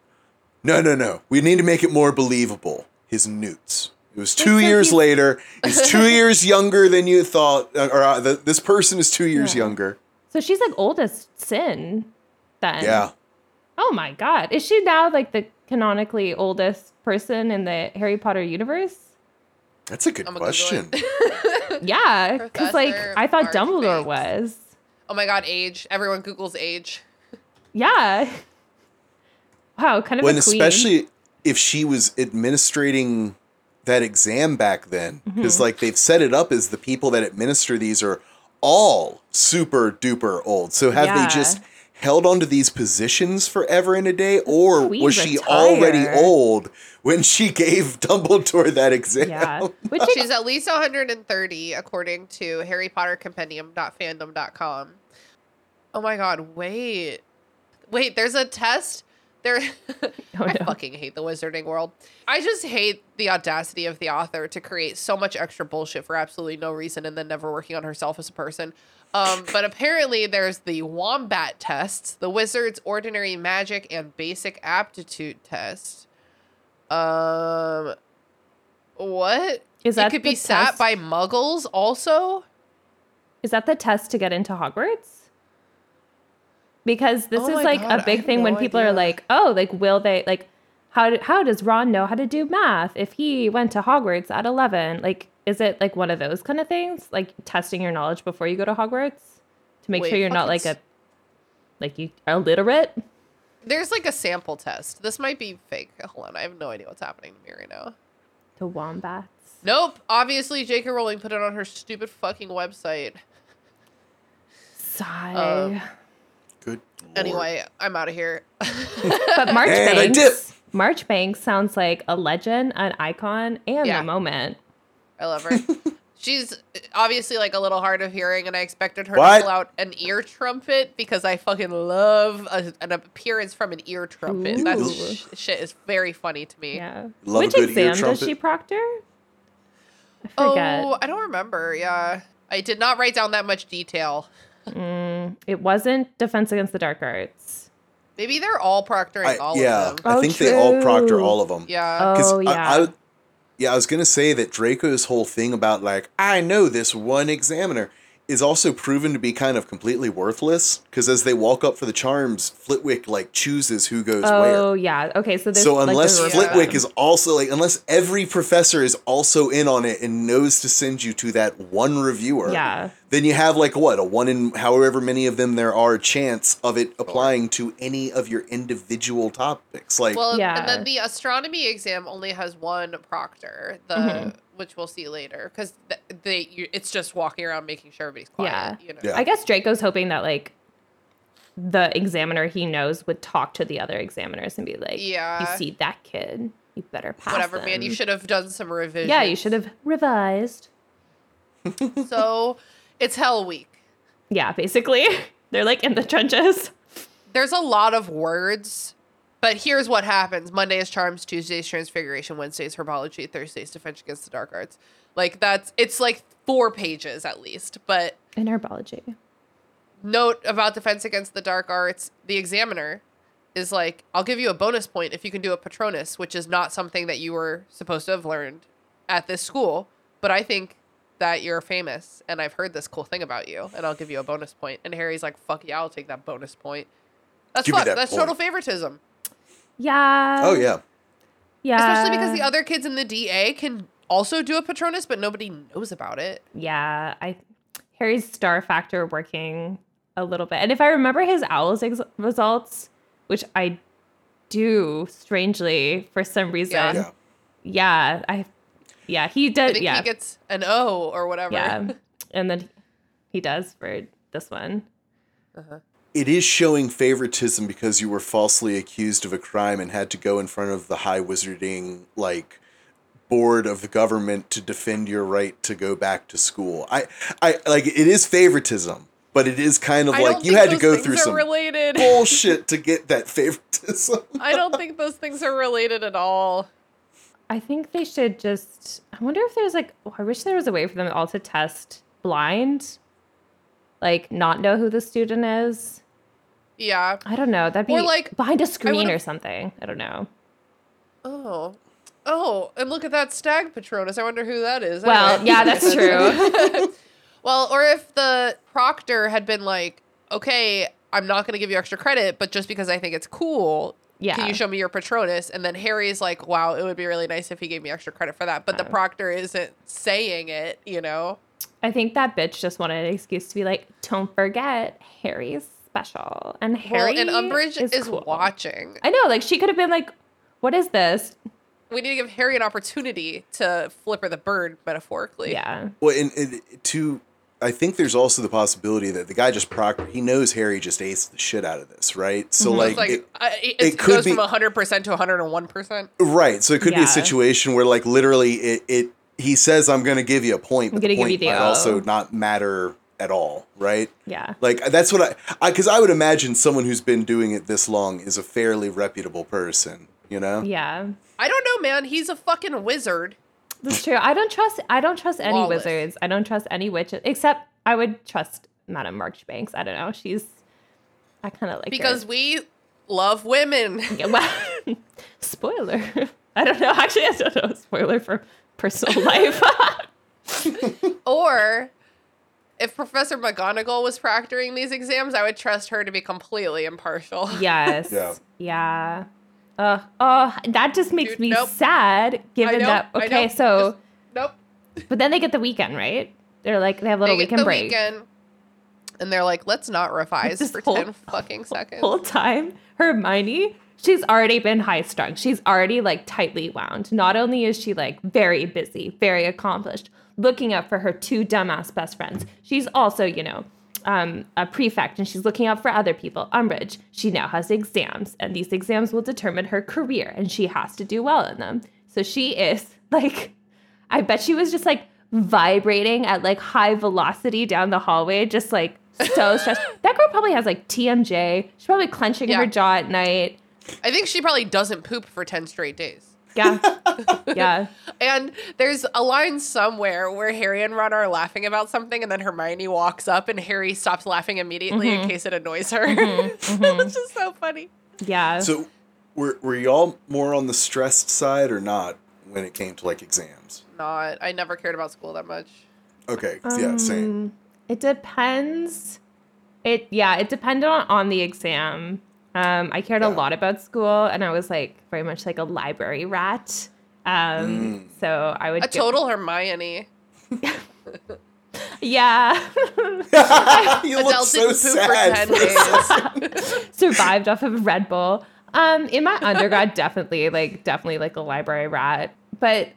no, no, no, we need to make it more believable. His newts. It was two so years he's- later. He's two years younger than you thought, uh, or uh, the, this person is two years Yeah. younger. so she's like oldest sin then Yeah. Oh my god. Is she now like the canonically oldest person in the Harry Potter universe? That's a good I'm question. it. Yeah, cuz like I thought Dumbledore Marchbanks. was. oh my god, age. Everyone Google's age. Yeah. Wow, kind of when a queen. especially if she was administrating that exam back then Mm-hmm. because like they've set it up as the people that administer these are all super duper old so have Yeah. they just held onto these positions forever and a day or Queen was she retire. already old when she gave dumbledore that exam Yeah. Which She's at least 130 according to Harry Potter Compendium.fandom.com. Oh my god, wait. Wait, there's a test There, Oh, I fucking hate the wizarding world. I just hate the audacity of the author to create so much extra bullshit for absolutely no reason and then never working on herself as a person. Um, but apparently, there's the wombat tests, the wizard's ordinary magic and basic aptitude test. Um, what? Is it that could the be sat by muggles also? Is that the test to get into Hogwarts? Because this Oh is like God, a big thing when no people are like, "Oh, like will they like how do, how does Ron know how to do math if he went to Hogwarts at 11?" Like is it like one of those kind of things? Like testing your knowledge before you go to Hogwarts to make Wait, sure you're not like a like you are illiterate? There's like a sample test. This might be fake. Hold on, I have no idea what's happening to me right now. To wombats. Nope. Obviously, J.K. Rowling put it on her stupid fucking website. Sigh. Um, Good. Lord. Anyway, I'm out of here. but March And I dip. Banks Marchbanks sounds like a legend, an icon, and Yeah. a moment. I love her. She's uh, obviously like a little hard of hearing, and I expected her What? to pull out an ear trumpet because I fucking love a, an appearance from an ear trumpet. That sh- shit is very funny to me. Yeah. Love a Which good ear exam does she proctor? I. Oh, I don't remember. Yeah, I did not write down that much detail. Mm. It wasn't Defense Against the Dark Arts. Maybe they're all proctoring I, all yeah, of them. I Oh, think they all proctor all of them. Yeah. Oh, I- yeah. I, yeah, I was gonna say that Draco's whole thing about like I know this one examiner is also proven to be kind of completely worthless because as they walk up for the charms, Flitwick like chooses who goes Oh, where. Oh yeah. Okay, so there's So unless there's- Flitwick is also like unless every professor is also in on it and knows to send you to that one reviewer, Yeah. Then you have like what a one in however many of them there are chance of it applying to any of your individual topics. Like Well, Yeah. and then the astronomy exam only has one proctor, the Mm-hmm. which we'll see later, because they you, it's just walking around making sure everybody's quiet. Yeah. You know? Yeah. I guess Draco's hoping that like the examiner he knows would talk to the other examiners and be like, Yeah. you see that kid, you better pass Whatever, man. You should have done some revision. Yeah, you should have revised. So it's Hell Week. Yeah, basically, they're like in the trenches. There's a lot of words, but here's what happens: Monday is charms, Tuesday's transfiguration, Wednesday's herbology, Thursday's defense against the dark arts. Like that's it's like four pages at least, but In herbology. note about defense against the dark arts the examiner is like i'll give you a bonus point if you can do a patronus which is not something that you were supposed to have learned at this school but i think that you're famous and i've heard this cool thing about you and i'll give you a bonus point. point and harry's like fuck yeah i'll take that bonus point that's Give fuck, that that's point. total favoritism Yeah. oh yeah. Yeah. especially because the other kids in the da can also do a patronus but nobody knows about it Yeah, I Harry's star factor working a little bit. And if I remember his owls ex- results, which I do strangely for some reason. Yeah. Yeah, Yeah. I yeah, he i does think yeah. he gets an o or whatever yeah. And then he does for this one. Uh-huh. It is showing favoritism because you were falsely accused of a crime and had to go in front of the high wizarding like board of the government to defend your right to go back to school. I I like it is favoritism, but it is kind of I like you had to go through some related bullshit to get that favoritism. I don't think those things are related at all. I think they should just I wonder if there's like oh, I wish there was a way for them all to test blind. Like not know who the student is. Yeah. I don't know. That'd be Or, like, behind a screen or something. I don't know. Oh. Oh, and look at that stag patronus. I wonder who that is. Well, Anyway. yeah, that's true. Well, or if the proctor had been like, okay, I'm not going to give you extra credit, but just because I think it's cool, Yeah. can you show me your patronus? And then Harry's like, wow, it would be really nice if he gave me extra credit for that. But the proctor isn't saying it, you know? I think that bitch just wanted an excuse to be like, don't forget, Harry's special. And Harry well, and Umbridge is, is, cool. watching. I know, like she could have been like, what is this? We need to give Harry an opportunity to flipper the bird, metaphorically. Yeah. Well, and, and to I think there's also the possibility that the guy just proctor he knows Harry just aced the shit out of this, right? So Mm-hmm. like, like it- uh, it, it it could goes be- from 100% to 101%. Right. So it could be a situation where like literally it, it he says I'm going to give you a point, I'm but the gonna give point you the might O. also not matter at all, right? Yeah. Like that's what I, I, because I would imagine someone who's been doing it this long is a fairly reputable person, you know? Yeah. I don't know, man. He's a fucking wizard. That's true. I don't trust I don't trust any Lawless. wizards. I don't trust any witches except I would trust Madame Marchbanks. I don't know. She's I kind of like her. Because we love women. Yeah, well, spoiler. I don't know. Actually, I don't know. Spoiler for personal life. or if Professor McGonagall was proctoring these exams, I would trust her to be completely impartial. yes. Yeah. Yeah. Uh, oh, that just makes Dude, me nope. sad. Given know, that, okay, so, Just- nope. but then they get the weekend, right? They're like they have a little They get weekend the break. weekend, and they're like, let's not revise This for whole- 10 fucking seconds. whole time, Hermione, she's already been high strung. She's already like tightly wound. Not only is she like very busy, very accomplished, looking out for her two dumbass best friends, she's also, you know, um, a prefect and she's looking out for other people. Umbridge, she now has exams, and these exams will determine her career, and she has to do well in them. So she is like, I bet she was just like vibrating at like high velocity down the hallway, just like so stressed. that girl probably has like TMJ. She's probably clenching Yeah. her jaw at night. I think she probably doesn't poop for 10 straight days. Yeah. yeah. And there's a line somewhere where Harry and Ron are laughing about something, and then Hermione walks up, and Harry stops laughing immediately Mm-hmm. in case it annoys her. Mm-hmm. Mm-hmm. it's just so funny. Yeah. So, were were y'all more on the stressed side or not when it came to like exams? Not, I never cared about school that much. Okay, yeah, um, same. It depends. It yeah, it depended on, on the exam. Um, I cared a lot about school, and I was like very much like a library rat. Um, so I would A give- total Hermione. yeah you look so didn't poop for sad. survived off of Red Bull. Um, in my undergrad, definitely like definitely like a library rat, but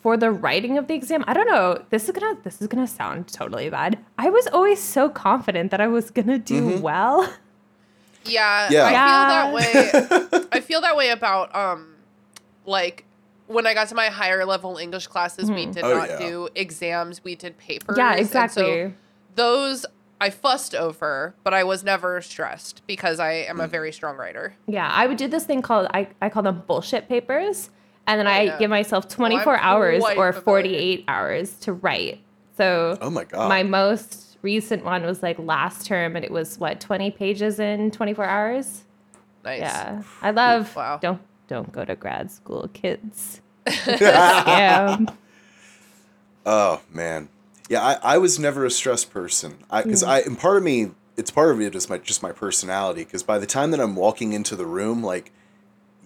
for the writing of the exam, I don't know. This is gonna this is gonna sound totally bad. I was always so confident that I was gonna do well. Yeah, Yeah. I feel that way. I feel that way about um, like when I got to my higher level English classes, we did Oh, not yeah. do exams. We did papers. Yeah, and so exactly. those I fussed over, but I was never stressed because I am Mm. a very strong writer. Yeah, I would do this thing called I, I call them bullshit papers. And then I yeah. give myself 24 I'm hours quite or familiar. 48 hours to write. So Oh my god. my most recent one was like last term and it was what 20 pages in 24 hours. Nice. Yeah. I love Wow. don't don't go to grad school, kids. yeah. Oh man, yeah. I, I was never a stressed person. I because hmm. I and part of me, it's part of it is my just my personality. Because by the time that I'm walking into the room, like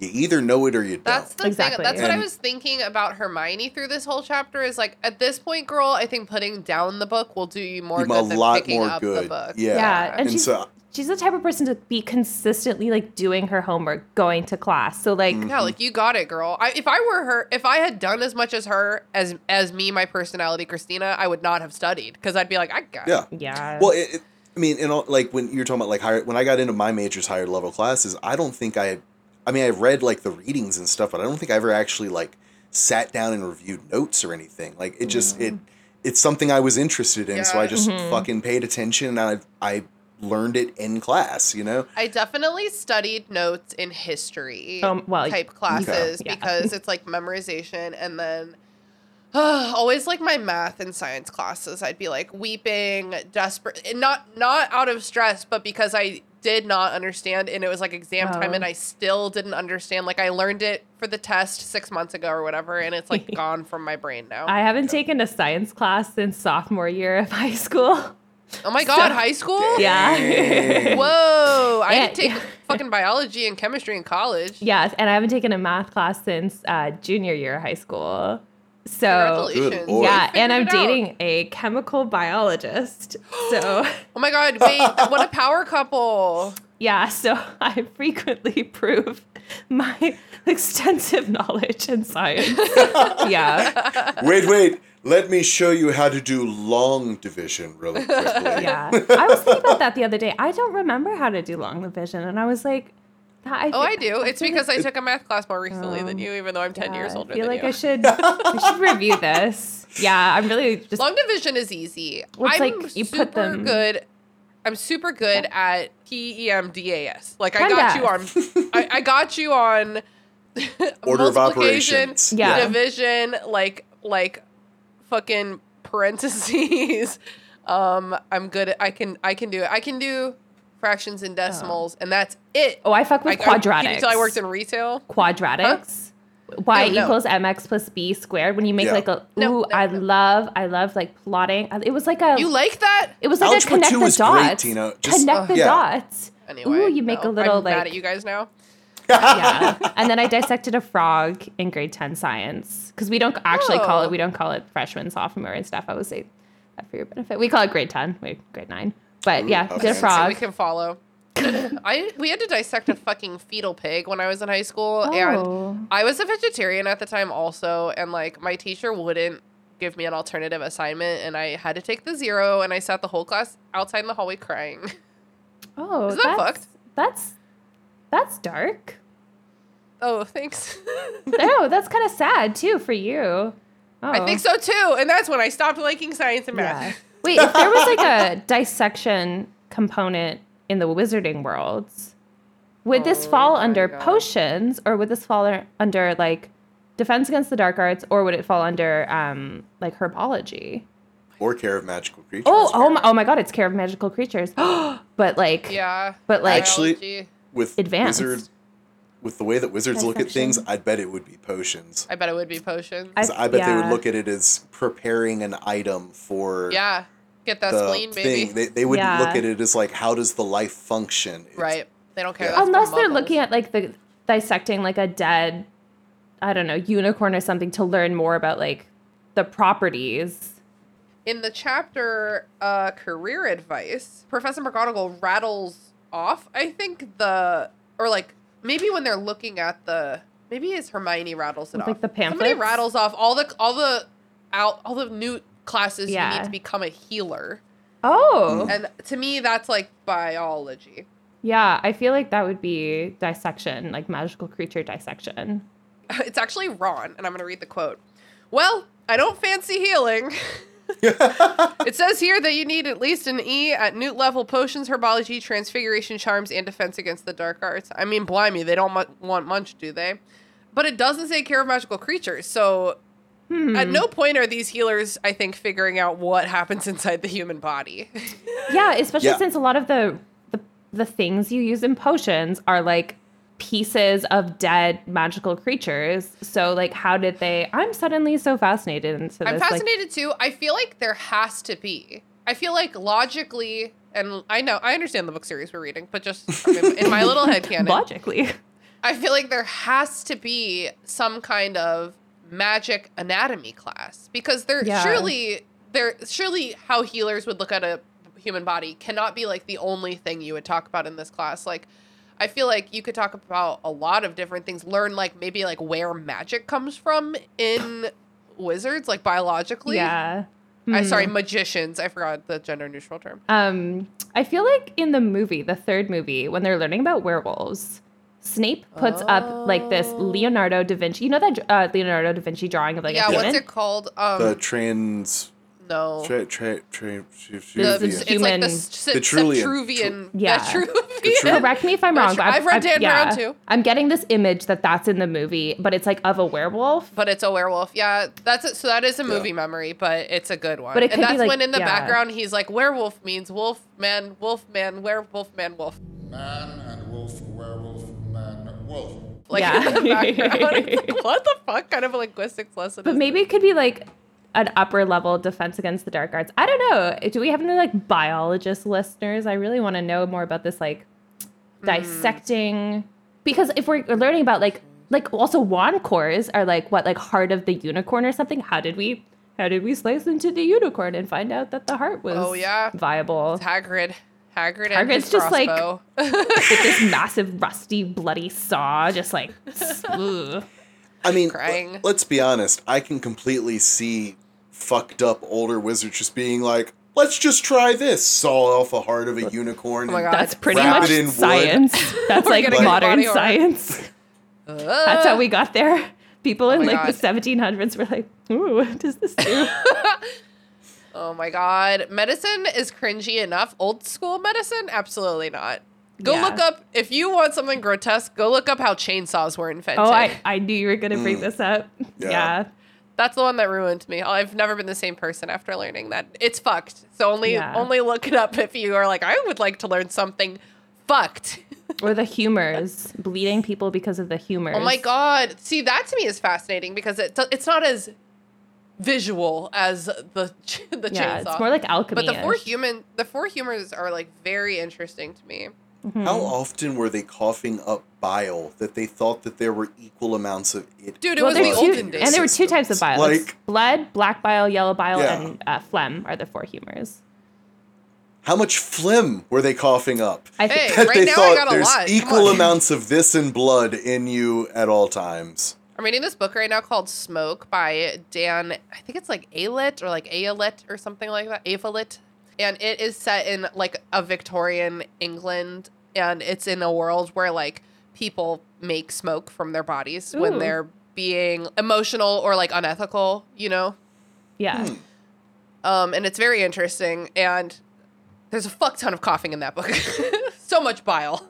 you either know it or you don't. That's the Exactly. thing. That's what I was thinking about Hermione through this whole chapter. Is like at this point, girl, I think putting down the book will do you more a good than lot picking more up good. the book. Yeah. Yeah, and, And she's so- she's the type of person to be consistently like doing her homework, going to class. So like Mm. Yeah, like you got it, girl. I, if I were her, if I had done as much as her as as me, my personality, Christina, I would not have studied because I'd be like, I got. Yeah. It. yeah. Well, it, it, I mean, in all, like when you're talking about like higher, when I got into my majors, higher level classes, I don't think I, I mean, I read like the readings and stuff, but I don't think I ever actually like sat down and reviewed notes or anything. Like it just it, it's something I was interested in, so I just fucking paid attention and I I learned it in class. You know. I definitely studied notes in history Um, well, type classes Yeah. because it's like memorization and then always like my math and science classes I'd be like weeping desperate and not not out of stress but because I did not understand and it was like exam time Oh. and I still didn't understand like I learned it for the test 6 months ago or whatever and it's like gone from my brain now. I haven't taken a science class since sophomore year of high school. oh my god, so- high school? Yeah. Whoa, I And- didn't take fucking biology and chemistry in college. yes, and I haven't taken a math class since uh, junior year of high school. So Good yeah, and I'm figured it out. dating a chemical biologist. So Oh my god, wait, what a power couple. yeah, so I frequently prove my extensive knowledge in science. yeah, wait, wait. Let me show you how to do long division really quickly. yeah. I was thinking about that the other day. I don't remember how to do long division, and I was like, that, I Oh, I do. It's because I took a math class more recently than Oh, you, even though I'm 10 years yeah, older I feel than like you. I should I should review this. Yeah, I'm really just Long division is easy. Well, it's I'm like you super put them- good. I'm super good at P E M D A S. Like I got you on. I, I got you on. Order of operations. Yeah. Division, like like, fucking parentheses. Um, I'm good. At, I can I can do it. I can do fractions and decimals, and that's it. Oh, I fuck with I, I, quadratics. until I worked in retail. quadratics. Y Oh, no. equals mx plus b squared. When you make Yeah. like a ooh, No, no, I no. love, I love like plotting. It was like a, You like that? it was like Algebra a connect two the is great, dots. Tina. Just- connect uh, the yeah. dots. Anyway, Ooh, you make no, a little I'm like mad at you guys now. yeah. And then I dissected a frog in grade 10 science because we don't actually call Oh. it, we don't call it freshman, sophomore, and stuff. I would say that for your benefit. We call it grade 10, wait, grade 9. But yeah, did okay. a So So frog. we can follow. I we had to dissect a fucking fetal pig when I was in high school, Oh. and I was a vegetarian at the time also, and like my teacher wouldn't give me an alternative assignment, and I had to take the zero, and I sat the whole class outside in the hallway crying. oh, Isn't that that's, fucked? That's, that's dark. oh, thanks. no, that's kind of sad too for you. Oh. I think oh. so too, and that's when I stopped liking science and math. Yeah. Wait, if there was like a dissection component in the wizarding worlds, would this fall under God. potions or would this fall under like defense against the dark arts or would it fall under um like herbology? or care of magical creatures. Oh, oh my, oh my god, it's care of magical creatures. but like Yeah, But, like- Actually- with advanced. wizards, with the way that wizards look at things, I'd bet it would be potions. I bet it would be potions. I, bet they would look at it as preparing an item for yeah, get that the spleen, baby. thing. They, they wouldn't Yeah. look at it as like how does the life function? It's- right? They don't care. Yeah. That's for unless they're looking at like the dissecting like a dead I don't know, unicorn or something to learn more about like the properties. In the chapter uh, career advice, Professor McGonagall rattles off, I think, the, or like maybe when they're looking at the, maybe it's Hermione rattles it With, off. like, the pamphlet. Somebody pamphlets? rattles off all the, all the, out, all the new classes you need to become a healer. Oh. And to me, that's like biology. Yeah, I feel like that would be dissection, like magical creature dissection. It's actually Ron, and I'm going to read the quote. Well, I don't fancy healing. it says here that you need at least an E at newt level potions, herbology, transfiguration charms, and defense against the dark arts. I mean, blimey, they don't mu- want much, do they? But it doesn't say care of magical creatures, so at hmm. no point are these healers, I think, figuring out what happens inside the human body. Yeah, especially Yeah. since a lot of the, the the things you use in potions are like pieces of dead magical creatures. So like how did they I'm suddenly so fascinated into this I'm like fascinated too. I feel like there has to be. I feel like logically, and I know I understand the book series we're reading, but just I mean, in my little head canon, logically. I feel like there has to be some kind of magic anatomy class because there Yeah. surely there surely how healers would look at a human body cannot be like the only thing you would talk about in this class. Like I feel like you could talk about a lot of different things. Learn like maybe like where magic comes from in wizards, like biologically. Yeah. I sorry, Hmm. magicians. I forgot the gender neutral term. Um I feel like in the movie, the third movie, when they're learning about werewolves, Snape puts up like this Leonardo da Vinci. You know that uh, Leonardo da Vinci drawing of like yeah, a what's it called? Um, the trans no. tra, tra, tra, tra, the, This trivia. is it's like the, human- The Trulian. Petruvian. Yeah. Petruvian. Correct me if I'm wrong. But I've read Dan Brown, too. I'm getting this image that that's in the movie, but it's like of a werewolf. But it's a werewolf. Yeah, that's it. So that is a movie memory, but it's a good one. But it and could be that's like- when in the yeah. background he's like, werewolf means wolf man, wolf man, werewolf man, wolf. Man and werewolf, man, wolf. Like Yeah. in the background. Like, what the fuck kind of a linguistics lesson But is maybe it could be like an upper level defense against the dark arts. I don't know. Do we have any like biologist listeners? I really want to know more about this like hmm. dissecting because if we're learning about like like also wand cores are like what like heart of the unicorn or something. How did we how did we slice into the unicorn and find out that the heart was Oh, yeah. viable? Hagrid. Hagrid and Hagrid's his just, like- With this massive rusty bloody saw just like ugh. I mean, Crying. l- let's be honest. I can completely see fucked up older wizards just being like, "Let's just try this." Saw off a heart of a oh unicorn. Oh my God. That's pretty much it wood. science. That's like getting modern body horror. science. That's how we got there. People oh in Oh my like the 1700s were like, Ooh, what does this do? Oh my god. Medicine is cringy enough. Old school medicine? Absolutely not. Go Yeah. look up if you want something grotesque, go look up how chainsaws were invented. oh, I, I knew you were gonna bring mm. this up. Yeah. Yeah. That's the one that ruined me. I've never been the same person after learning that. It's fucked. So only Yeah. only look it up if you are like, I would like to learn something fucked. Or the humors, bleeding people because of the humors. Oh my god. See, that to me is fascinating because it it's not as visual as the the Yeah, chainsaw. it's more like alchemy. but the four human the four humors are like very interesting to me. How often were they coughing up bile that they thought that there were equal amounts of it? Dude, it Well, was the were two, olden days. and there were two types of bile. Like- blood, black bile, yellow bile, Yeah. and uh, phlegm are the four humors. How much phlegm were they coughing up? I think Hey, That right they now I thought got a there's lot. Equal amounts of this and blood in you at all times. I'm reading this book right now called Smoke by Dan. I think it's like Alet or like Alet or something like that. Avalit. And it is set in like a Victorian England. And it's in a world where like people make smoke from their bodies when they're being emotional or like unethical, you know? yeah. Hmm. Um, and it's very interesting. And there's a fuck ton of coughing in that book. so much bile.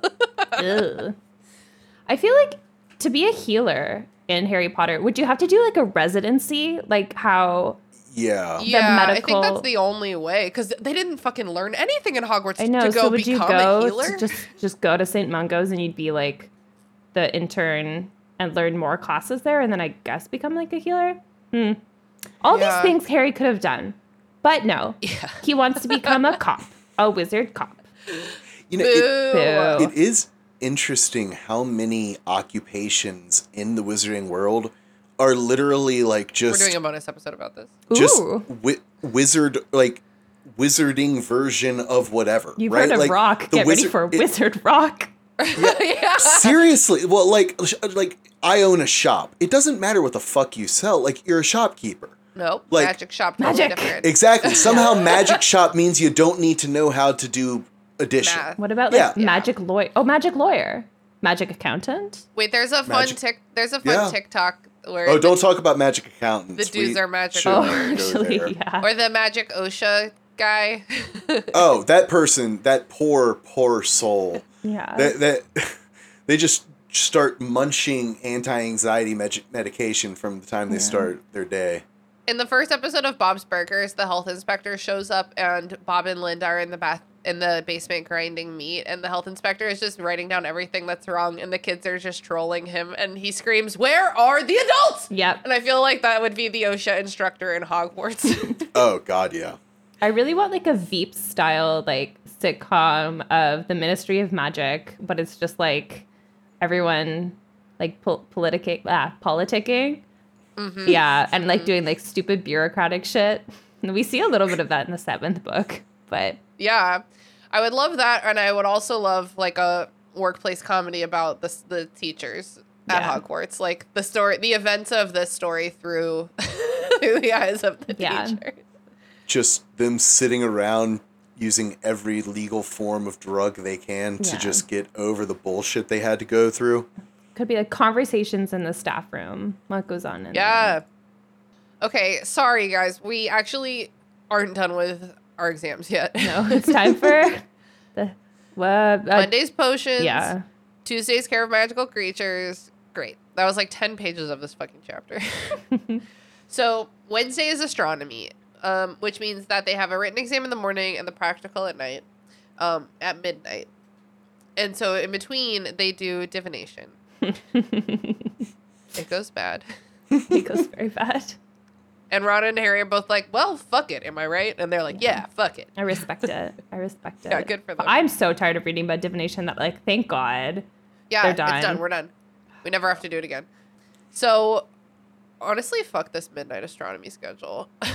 I feel like to be a healer in Harry Potter, would you have to do like a residency, like how? Yeah. yeah, I think that's the only way because they didn't fucking learn anything in Hogwarts I know. to go so would you become a go healer. to just just go to St. Mungo's and you'd be like the intern and learn more classes there, and then I guess become like a healer? Hmm. All Yeah. these things Harry could have done, but no. Yeah. He wants to become a cop, a wizard cop. You know, it, Boo. Boo. it is interesting how many occupations in the wizarding world are literally like We're just doing a bonus episode about this. just Ooh. wi- wizard like wizarding version of whatever. You've right? heard of Like, rock. the Get ready for it- Wizard Rock. yeah. Seriously, well, like, like I own a shop. It doesn't matter what the fuck you sell. Like, you're a shopkeeper. Nope. Like- magic shop. Magic. different. Exactly. Somehow, magic shop means you don't need to know how to do addition. Math. What about like Yeah. magic lawyer? Oh, magic lawyer, magic accountant. Wait, there's a fun Magic- tick. There's a fun Yeah. TikTok where Oh, don't talk about magic accountants. The dudes We are magic Oh, actually, yeah. or the magic OSHA guy. Oh, that person, that poor, poor soul. Yeah. That that they just start munching anti-anxiety med- medication from the time they start their day. in the first episode of Bob's Burgers, the health inspector shows up and Bob and Linda are in the bath in the basement grinding meat and the health inspector is just writing down everything that's wrong and the kids are just trolling him and he screams, "Where are the adults?" Yep. And I feel like that would be the OSHA instructor in Hogwarts. Oh God, yeah. I really want like a Veep style like sitcom of the Ministry of Magic, but it's just like everyone like pol- politica- ah, politicking. Mm-hmm. Yeah, and like doing like stupid bureaucratic shit. And we see a little bit of that in the seventh book, but yeah. I would love that and I would also love like a workplace comedy about the the teachers at Yeah. Hogwarts, like the story the events of this story through through the eyes of the Yeah. teachers. Just them sitting around using every legal form of drug they can to Yeah. just get over the bullshit they had to go through. could be like conversations in the staff room. What goes on in Yeah. Okay, sorry guys. We actually aren't done with our exams yet. No, it's time for the? Uh, Monday's potions. yeah. Tuesday's care of magical creatures. Great. That was like 10 pages of this fucking chapter. so, Wednesday is astronomy, um, which means that they have a written exam in the morning and the practical at night, um, at midnight. And so, in between, they do divination. it goes bad. it goes very bad. And Ron and Harry are both like, well, fuck it. Am I right? And they're like, yeah, fuck it. I respect it. I respect it. Yeah, good for them. I'm so tired of reading about divination that like, thank God. Yeah, They're it's done. done. We're done. We never have to do it again. So, honestly, fuck this midnight astronomy schedule.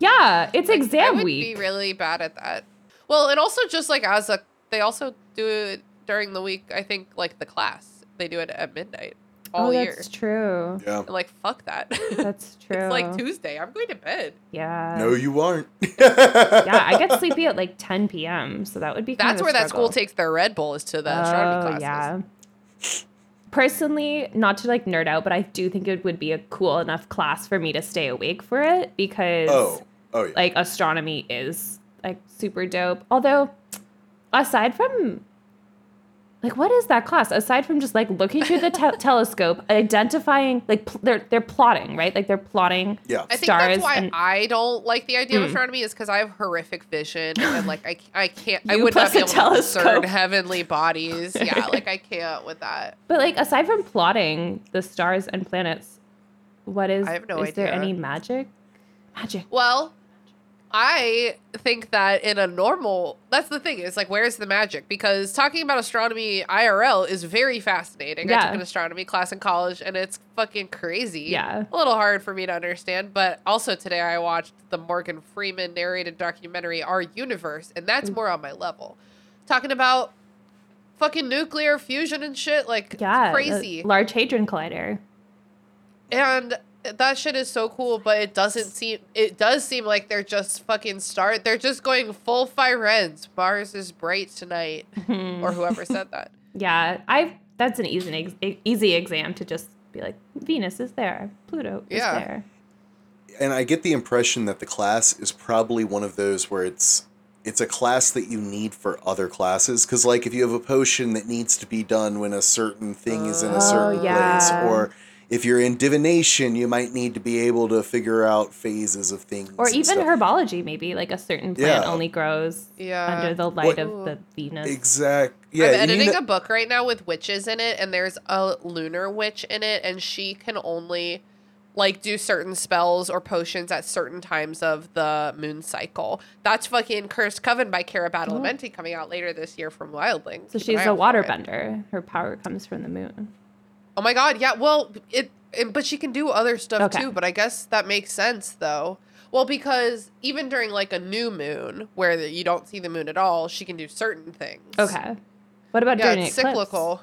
Yeah, it's I exam I would week. be really bad at that. Well, and also just like as a, they also do it during the week. I think like the class, they do it at midnight all oh, year. that's true. Yeah. And, like fuck that. That's true. it's like Tuesday. I'm going to bed. Yeah. No, you aren't. yeah, I get sleepy at like 10 p.m. So that would be. kind That's of a where that school takes their Red Bull is to the astronomy Oh classes. yeah. personally, not to like nerd out, but I do think it would be a cool enough class for me to stay awake for it because Oh, oh yeah. like astronomy is like super dope. Although, aside from like what is that class? Aside from just like looking through the te- telescope, identifying like pl- they're they're plotting right, like they're plotting Yeah. I think stars that's why and I don't like the idea of Mm. astronomy is because I have horrific vision and like I, I can't I You would not plus be a able to discern heavenly bodies. Yeah, like I can't with that. But like aside from plotting the stars and planets, what is I have no is there any magic? Magic. Well, I think that in a normal that's the thing is like where's the magic because talking about astronomy IRL is very fascinating. I took an astronomy class in college and it's fucking crazy. Yeah. A little hard for me to understand, but also today I watched the Morgan Freeman narrated documentary Our Universe and Mm. that's more on my level. Talking about fucking nuclear fusion and shit like Yeah. crazy. Large Hadron Collider. And that shit is so cool, but it doesn't seem it does seem like they're just fucking start they're just going full fire ends. Mars is bright tonight. or whoever said that. Yeah, I that's an easy ex- easy exam to just be like Venus is there, Pluto is Yeah. there. and I get the impression that the class is probably one of those where it's it's a class that you need for other classes because like if you have a potion that needs to be done when a certain thing is in a oh, certain Oh, yeah. place or if you're in divination you might need to be able to figure out phases of things Or even stuff. herbology, maybe like a certain plant Yeah. only grows Yeah. under the light What- of the Venus. exact yeah I'm you need editing a book right now with witches in it, and there's a lunar witch in it, and she can only like do certain spells or potions at certain times of the moon cycle. That's fucking Cursed Coven by Cara Badalamenti oh. coming out later this year from Wildling. So Keep she's a out for waterbender. Her power comes from the moon. Oh my god, yeah. Well, it, it but she can do other stuff Okay. too, but I guess that makes sense though. Well, because even during like a new moon where the- you don't see the moon at all, she can do certain things. Okay. What about Yeah, during it's an cyclical.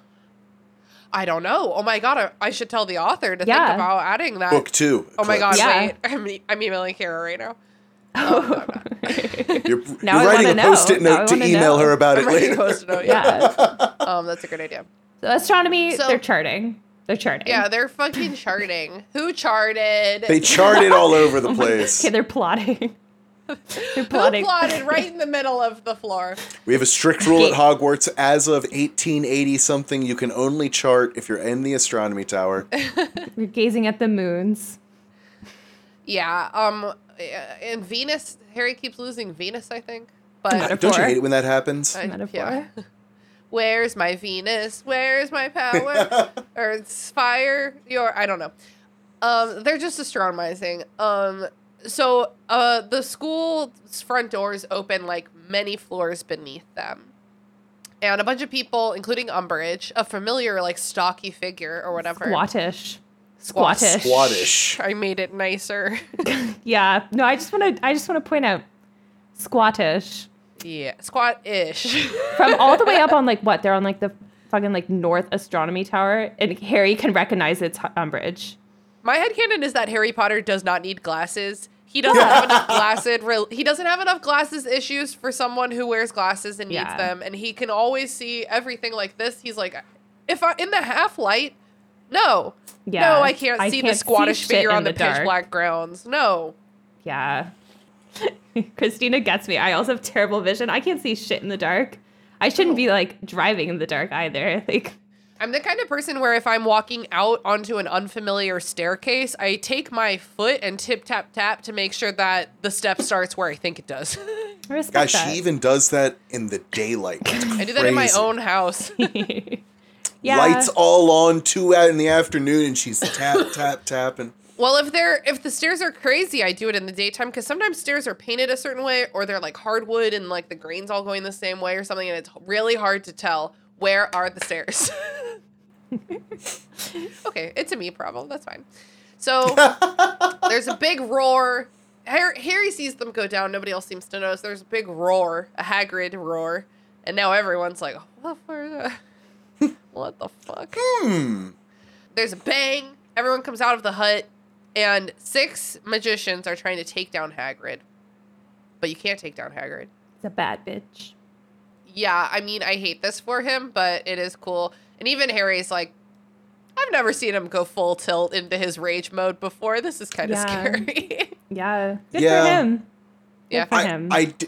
I don't know. Oh my god, I, I should tell the author to Yeah. think about adding that. book two Oh my god, Yeah. wait. I'm, e- I'm emailing Kara right now. you're, Now I you're writing a know. post-it Now note to email know. her about I'm it writing a later post-it note, yeah. Yeah. Um, that's a great idea. So astronomy, So- they're charting. They're charting. Yeah, they're fucking charting. Who charted? they charted all over the place Okay, they're plotting. they're Who plotted right in the middle of the floor? We have a strict rule at Hogwarts. As of 1880 something, you can only chart if you're in the astronomy tower. You're gazing at the moons. Yeah. Um. And Venus. Harry keeps losing Venus. I think. But Don't you hate it when that happens? I- Metaphor. yeah. Where's my Venus? Where's my power? or it's fire your I don't know. Um, they're just astronomizing. Um, so uh, the school's front doors open like many floors beneath them, and a bunch of people, including Umbridge, a familiar like stocky figure or whatever. Squattish. Squattish. Squattish. I made it nicer. Yeah. No, I just want to. I just want to point out, squattish. Yeah, squat-ish. From all the way up on like what? They're on like the fucking like North Astronomy Tower, and Harry can recognize it's Umbridge. My headcanon is that Harry Potter does not need glasses. He doesn't have enough glasses. Real, he doesn't have enough glasses issues for someone who wears glasses and needs Yeah. them, and he can always see everything like this. He's like, if I in the half light, no, Yeah. no, I can't I see can't the squattish shit figure on the, the pitch black grounds. No, Yeah. Christina gets me. I also have terrible vision. I can't see shit in the dark. I shouldn't be like driving in the dark either. Like, I'm the kind of person where if I'm walking out onto an unfamiliar staircase, I take my foot and tip tap tap to make sure that the step starts where I think it does. I respect Guys, that. she even does that in the daylight. I do that in my own house. yeah. Lights all on, two out in the afternoon, and she's tap, tap, tapping. Well, if they're if the stairs are crazy, I do it in the daytime because sometimes stairs are painted a certain way, or they're like hardwood and like the grains all going the same way or something, and it's really hard to tell where are the stairs. okay, it's a me problem. That's fine. So there's a big roar. Harry, Harry sees them go down. Nobody else seems to notice. There's a big roar, a Hagrid roar, and now everyone's like, "What the, fuck? what the fuck?" Hmm. there's a bang. Everyone comes out of the hut, and six magicians are trying to take down Hagrid. But you can't take down Hagrid. It's a bad bitch. Yeah, I mean, I hate this for him, but it is cool. And even Harry's like, I've never seen him go full tilt into his rage mode before. This is kind of Yeah. scary. Yeah. Good Yeah. for him. Good Yeah. for I, him. I, d-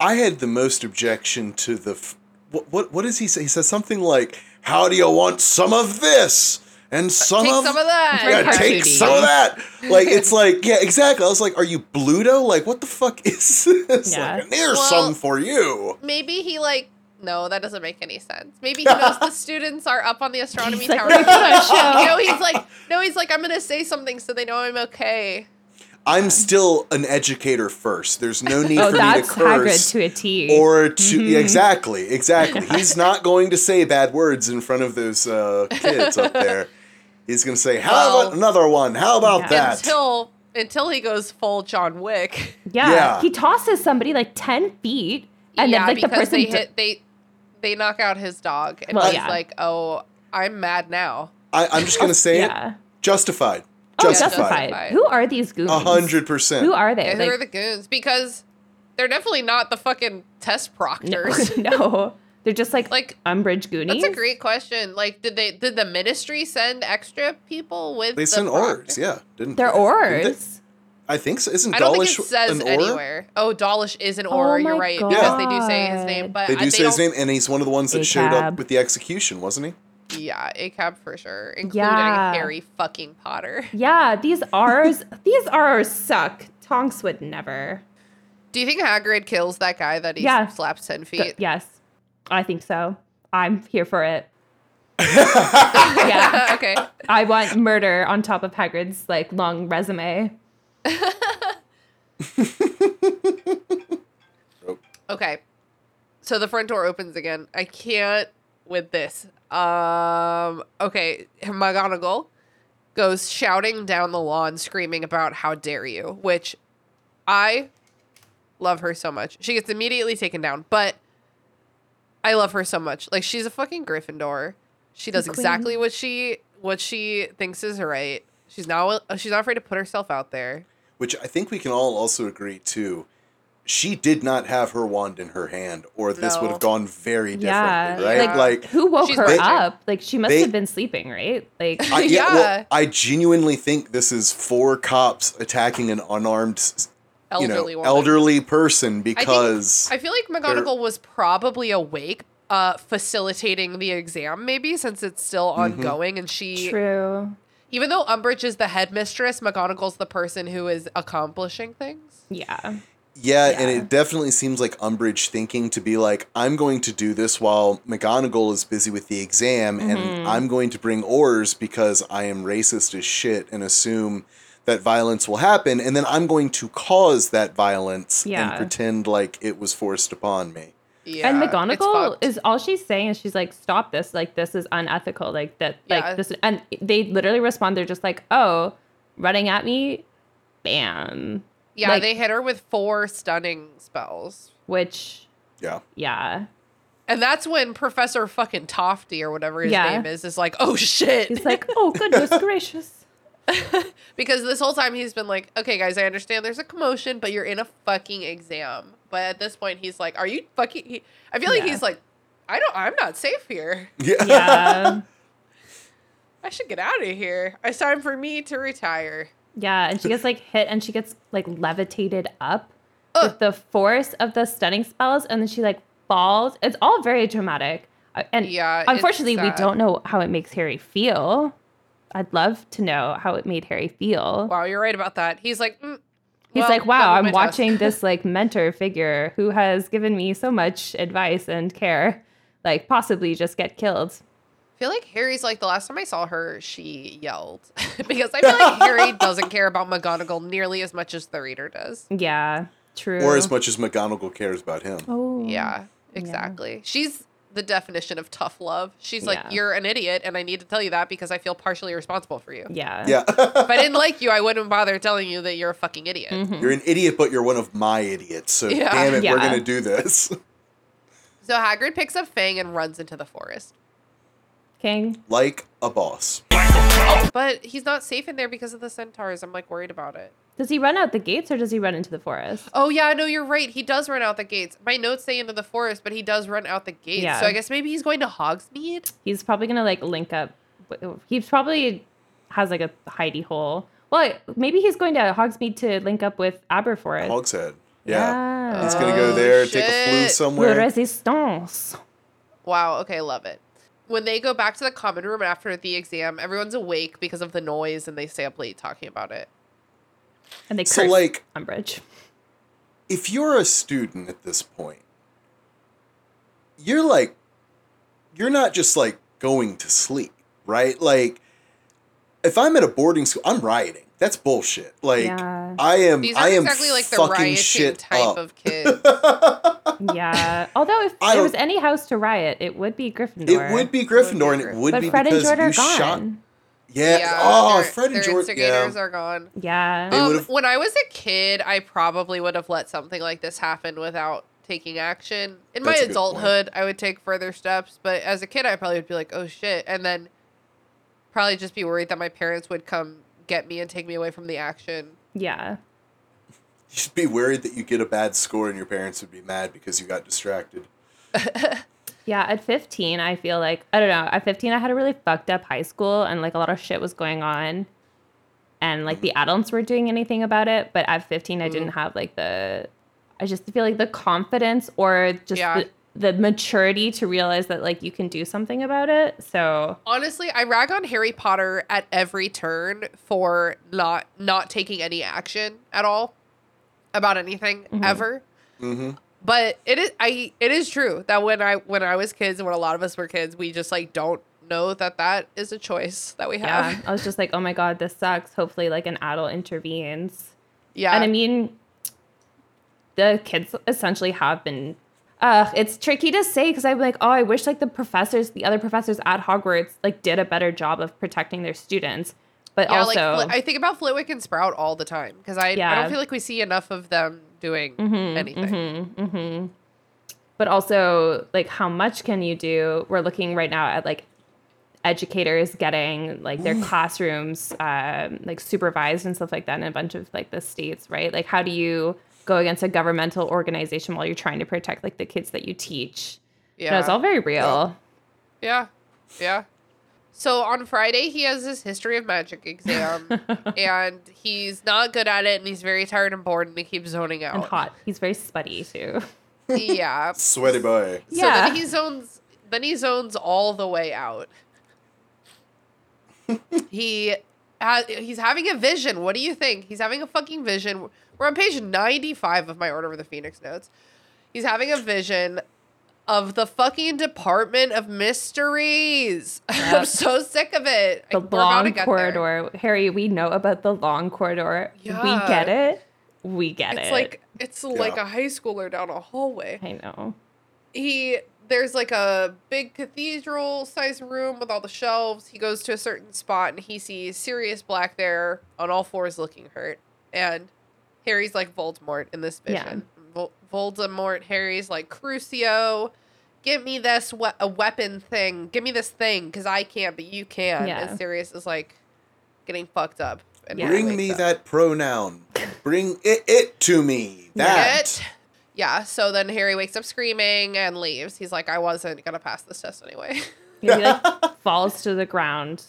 I had the most objection to the. F- what, what what does he say? He says something like, "How do you want some of this and some Take of some of that. Very Yeah, take cartoony. some of that." Like it's like yeah, exactly. I was like, "Are you Bluto? Like what the fuck is this? Yeah. Like, there's Well- some for you." Maybe he like. No, that doesn't make any sense. Maybe he knows the students are up on the astronomy He's like, tower. "We're doing no, he's like, no, he's like, I'm gonna say something so they know I'm okay. I'm still an educator first. There's no need oh, for me to that's Hagrid curse. to a T. or to yeah, exactly, exactly. He's not going to say bad words in front of those uh, kids up there. He's going to say, "How Well- about another one? How about Yeah. that?" Until until he goes full John Wick. yeah. Yeah. He tosses somebody like 10 feet. And yeah, then, like, the because person. they hit they they knock out his dog, and Well, he's yeah. like, "Oh, I'm mad now." I, I'm just going to say yeah. it. Justified. Oh, Justified. justified. Justified. Who are these goons? A hundred percent. Who are they? Yeah, who Like, are the goons? Because they're definitely not the fucking test no, proctors. no. They're just like, Like, Umbridge Goonies. That's a great question. Like, did they did the ministry send extra people with? They the sent proctor? Aurors. Yeah, didn't They're didn't they? I think so. Isn't I don't Dawlish think it says an Auror? anywhere. Oh, Dawlish is an Oh. You're my right because they do say his name, but They I- do say his don't- name, and he's one of the ones that showed up with the execution, wasn't he? Yeah, ACAB for sure, including Yeah. Harry fucking Potter. Yeah, these R's, these R's suck. Tonks would never. Do you think Hagrid kills that guy that he Yeah. slaps ten Go- feet? yes, I think so. I'm here for it. yeah, okay. I want murder on top of Hagrid's like long resume. Okay. So the front door opens again. I can't with this. Um okay, McGonagall goes shouting down the lawn screaming about how dare you, which I love her so much. She gets immediately taken down, but I love her so much. Like she's a fucking Gryffindor. She does exactly what she what she thinks is right. She's not she's not afraid to put herself out there. Which I think we can all also agree too. She did not have her wand in her hand, or this would have gone very Yeah, differently, right? Yeah. Like, Who woke her bitching. up? Like she must They- have been sleeping, right? Like I, yeah, well, Yeah. I genuinely think this is four cops attacking an unarmed, s- you know, Elderly woman. elderly person I think- because I feel like McGonagall was probably awake, uh, facilitating the exam, maybe since it's still Mm-hmm. ongoing, and she, true. even though Umbridge is the headmistress, McGonagall's the person who is accomplishing things. Yeah. yeah, and it definitely seems like Umbridge thinking to be like, I'm going to do this while McGonagall is busy with the exam, Mm-hmm. and I'm going to bring Aurors because I am racist as shit and assume that violence will happen, and then I'm going to cause that violence Yeah. and pretend like it was forced upon me. Yeah, and it's McGonagall is all she's saying is she's like, stop this, like this is unethical, like that, like Yeah. this, and they literally respond, they're just like, oh, running at me, bam, yeah, like- they hit her with four stunning spells. which, Yeah. yeah, And that's when Professor fucking Tofty or whatever his Yeah. name is is like, oh shit. he's like, oh goodness gracious, because this whole time he's been like, okay, guys, I understand there's a commotion, but you're in a fucking exam. But at this point, he's like, are you fucking? He, I feel like Yeah. he's like, I don't, I'm not safe here. Yeah. yeah, I should get out of here. It's time for me to retire. yeah, and she gets like hit and she gets like levitated up Ugh. with the force of the stunning spells, and then she like falls. It's all very dramatic, Uh, and Yeah, unfortunately, we don't know how it makes Harry feel. I'd love to know how it made Harry feel. Wow, you're right about that. He's like, mm, He's well, like, wow, I'm watching this like mentor figure who has given me so much advice and care, like possibly just get killed. I feel like Harry's like the last time I saw her, she yelled because I feel like Harry doesn't care about McGonagall nearly as much as the reader does. Yeah, true. Or as much as McGonagall cares about him. Oh, Yeah, exactly. She's the definition of tough love. She's like, Yeah. you're an idiot, and I need to tell you that because I feel partially responsible for you. Yeah. Yeah. If I didn't like you, I wouldn't bother telling you that you're a fucking idiot. Mm-hmm. You're an idiot, but you're one of my idiots. So Yeah. damn it, we're gonna do this. So Hagrid picks up Fang and runs into the forest. King. like a boss. But he's not safe in there because of the centaurs. I'm like worried about it. Does he run out the gates or does he run into the forest? Oh yeah, no, you're right. He does run out the gates. My notes say into the forest, but he does run out the gates. Yeah. So I guess maybe he's going to Hogsmeade. He's probably gonna like link up He's probably has like a hidey hole. Well, maybe he's going to Hogsmeade to link up with Aberforth. Hogshead. Yeah. Yeah. He's gonna go there, oh, take a flu shit. Le somewhere. Resistance. Wow. Okay, love it. When they go back to the common room after the exam, everyone's awake because of the noise, and they stay up late talking about it. And they So, like- Umbridge. if you're a student at this point, you're like, you're not just like going to sleep, right? Like, if I'm at a boarding school, I'm rioting. That's bullshit. Like, Yeah. I am. These I aren't am exactly like the fucking rioting shit type up. of kid. Yeah. Although if I there was any house to riot, it would be Gryffindor. It would be Gryffindor, and it would But be Fred and because George are you gone. shot. Yeah. oh, their- Fred and their George. instigators Yeah. are gone. Yeah. Um, when I was a kid, I probably would have let something like this happen without taking action. In my That's a good adulthood, I would take further steps, but as a kid, I probably would be like, "Oh shit," and then probably just be worried that my parents would come get me and take me away from the action. yeah. You'd be worried that you get a bad score and your parents would be mad because you got distracted. Yeah, at 15, I feel like I don't know. At 15, I had a really fucked up high school, and like a lot of shit was going on, and like the mm-hmm. adults weren't doing anything about it. But at 15, I didn't mm. have like the, I just feel like the confidence or just Yeah. the, the maturity to realize that like you can do something about it. So Honestly, I rag on Harry Potter at every turn for not not taking any action at all about anything mm-hmm. ever. Mm-hmm. But it is I it is true that when I when I was kids and when a lot of us were kids, we just like don't know that that is a choice that we have. yeah. I was just like, oh my god, this sucks. Hopefully, like an adult intervenes. Yeah. And I mean, the kids essentially have been. Uh, it's tricky to say because I'm like, oh, I wish like the professors, the other professors at Hogwarts, like did a better job of protecting their students. But yeah, also, like I think about Flitwick and Sprout all the time because I, I don't feel like we see enough of them doing mm-hmm, anything. Mm-hmm, mm-hmm. but also like how much can you do? We're looking right now at like educators getting like their mm. classrooms um, like supervised and stuff like that in a bunch of like the states, right? Like how do you go against a governmental organization while you're trying to protect like the kids that you teach? Yeah. No, it's all very real. Yeah. Yeah. So on Friday, he has his history of magic exam, and he's not good at it, and he's very tired and bored, and he keeps zoning out. and hot. He's very sweaty too. Yeah. Sweaty boy. So then Yeah. he zones. Then he zones all the way out. he, ha- he's having a vision. What do you think? He's having a fucking vision. We're on page ninety-five of my Order of the Phoenix notes. He's having a vision of the fucking Department of Mysteries. I'm so sick of it. The We're about to long get there. corridor, Harry. We know about the long corridor. Yeah. We get it. We get It's it. like it's like a high schooler down a hallway. I know. he there's like a big cathedral sized room with all the shelves. He goes to a certain spot and he sees Sirius Black there on all fours looking hurt. And Harry's like Voldemort in this Yeah. Vision. Vol- Voldemort, Harry's like Crucio, give me this we- a weapon thing. Give me this thing because I can't, but you can. Yeah. And Sirius is like getting fucked up. And Yeah. Bring me up. that pronoun. Bring it, it to me. That. It. Yeah, so then Harry wakes up screaming and leaves. He's like, I wasn't gonna pass this test anyway. Yeah, he like falls to the ground,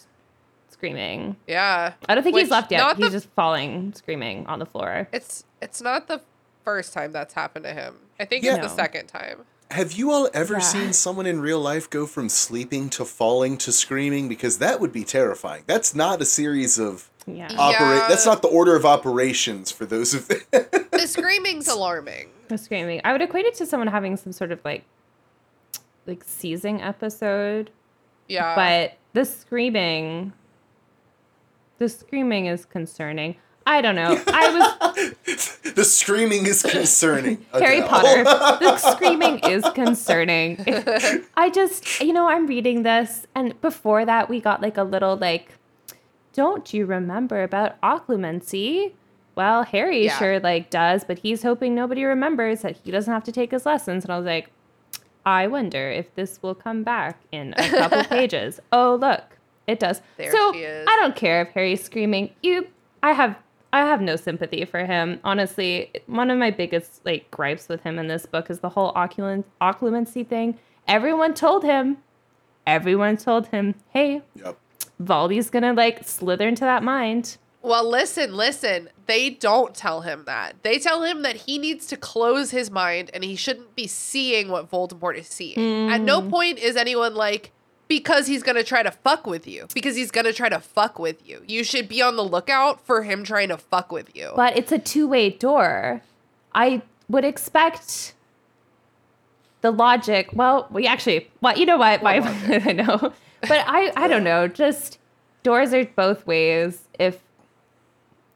screaming. yeah. I don't think Which, he's left yet. He's the- just falling, screaming on the floor. It's it's not the first time that's happened to him. I think Yeah. it's the second time. Have you all ever Yeah. seen someone in real life go from sleeping to falling to screaming? Because that would be terrifying. That's not a series of Yeah. operate. Yeah. That's not the order of operations for those of. The screaming's alarming. The screaming. I would equate it to someone having some sort of like like seizing episode. Yeah. but the screaming the screaming is concerning. I don't know. I was the screaming is concerning. Harry Potter. Oh. The screaming is concerning. I just, you know, I'm reading this, and before that, we got like a little like, don't you remember about occlumency? Well, Harry Yeah. sure like does, but he's hoping nobody remembers that he doesn't have to take his lessons. And I was like, I wonder if this will come back in a couple pages. Oh, look, it does. There so she is. I don't care if Harry's screaming. You, I have, I have no sympathy for him. Honestly, one of my biggest like gripes with him in this book is the whole occlumen- occlumency thing. Everyone told him, everyone told him, hey, Yep. Voldy's gonna like slither into that mind. Well, listen, listen. They don't tell him that. They tell him that he needs to close his mind and he shouldn't be seeing what Voldemort is seeing. At no mm. point is anyone like, because he's going to try to fuck with you. Because he's going to try to fuck with you. You should be on the lookout for him trying to fuck with you. But it's a two way door. I would expect the logic. Well, we actually, well, you know what? Why I know, but I, I don't know. Just doors are both ways. If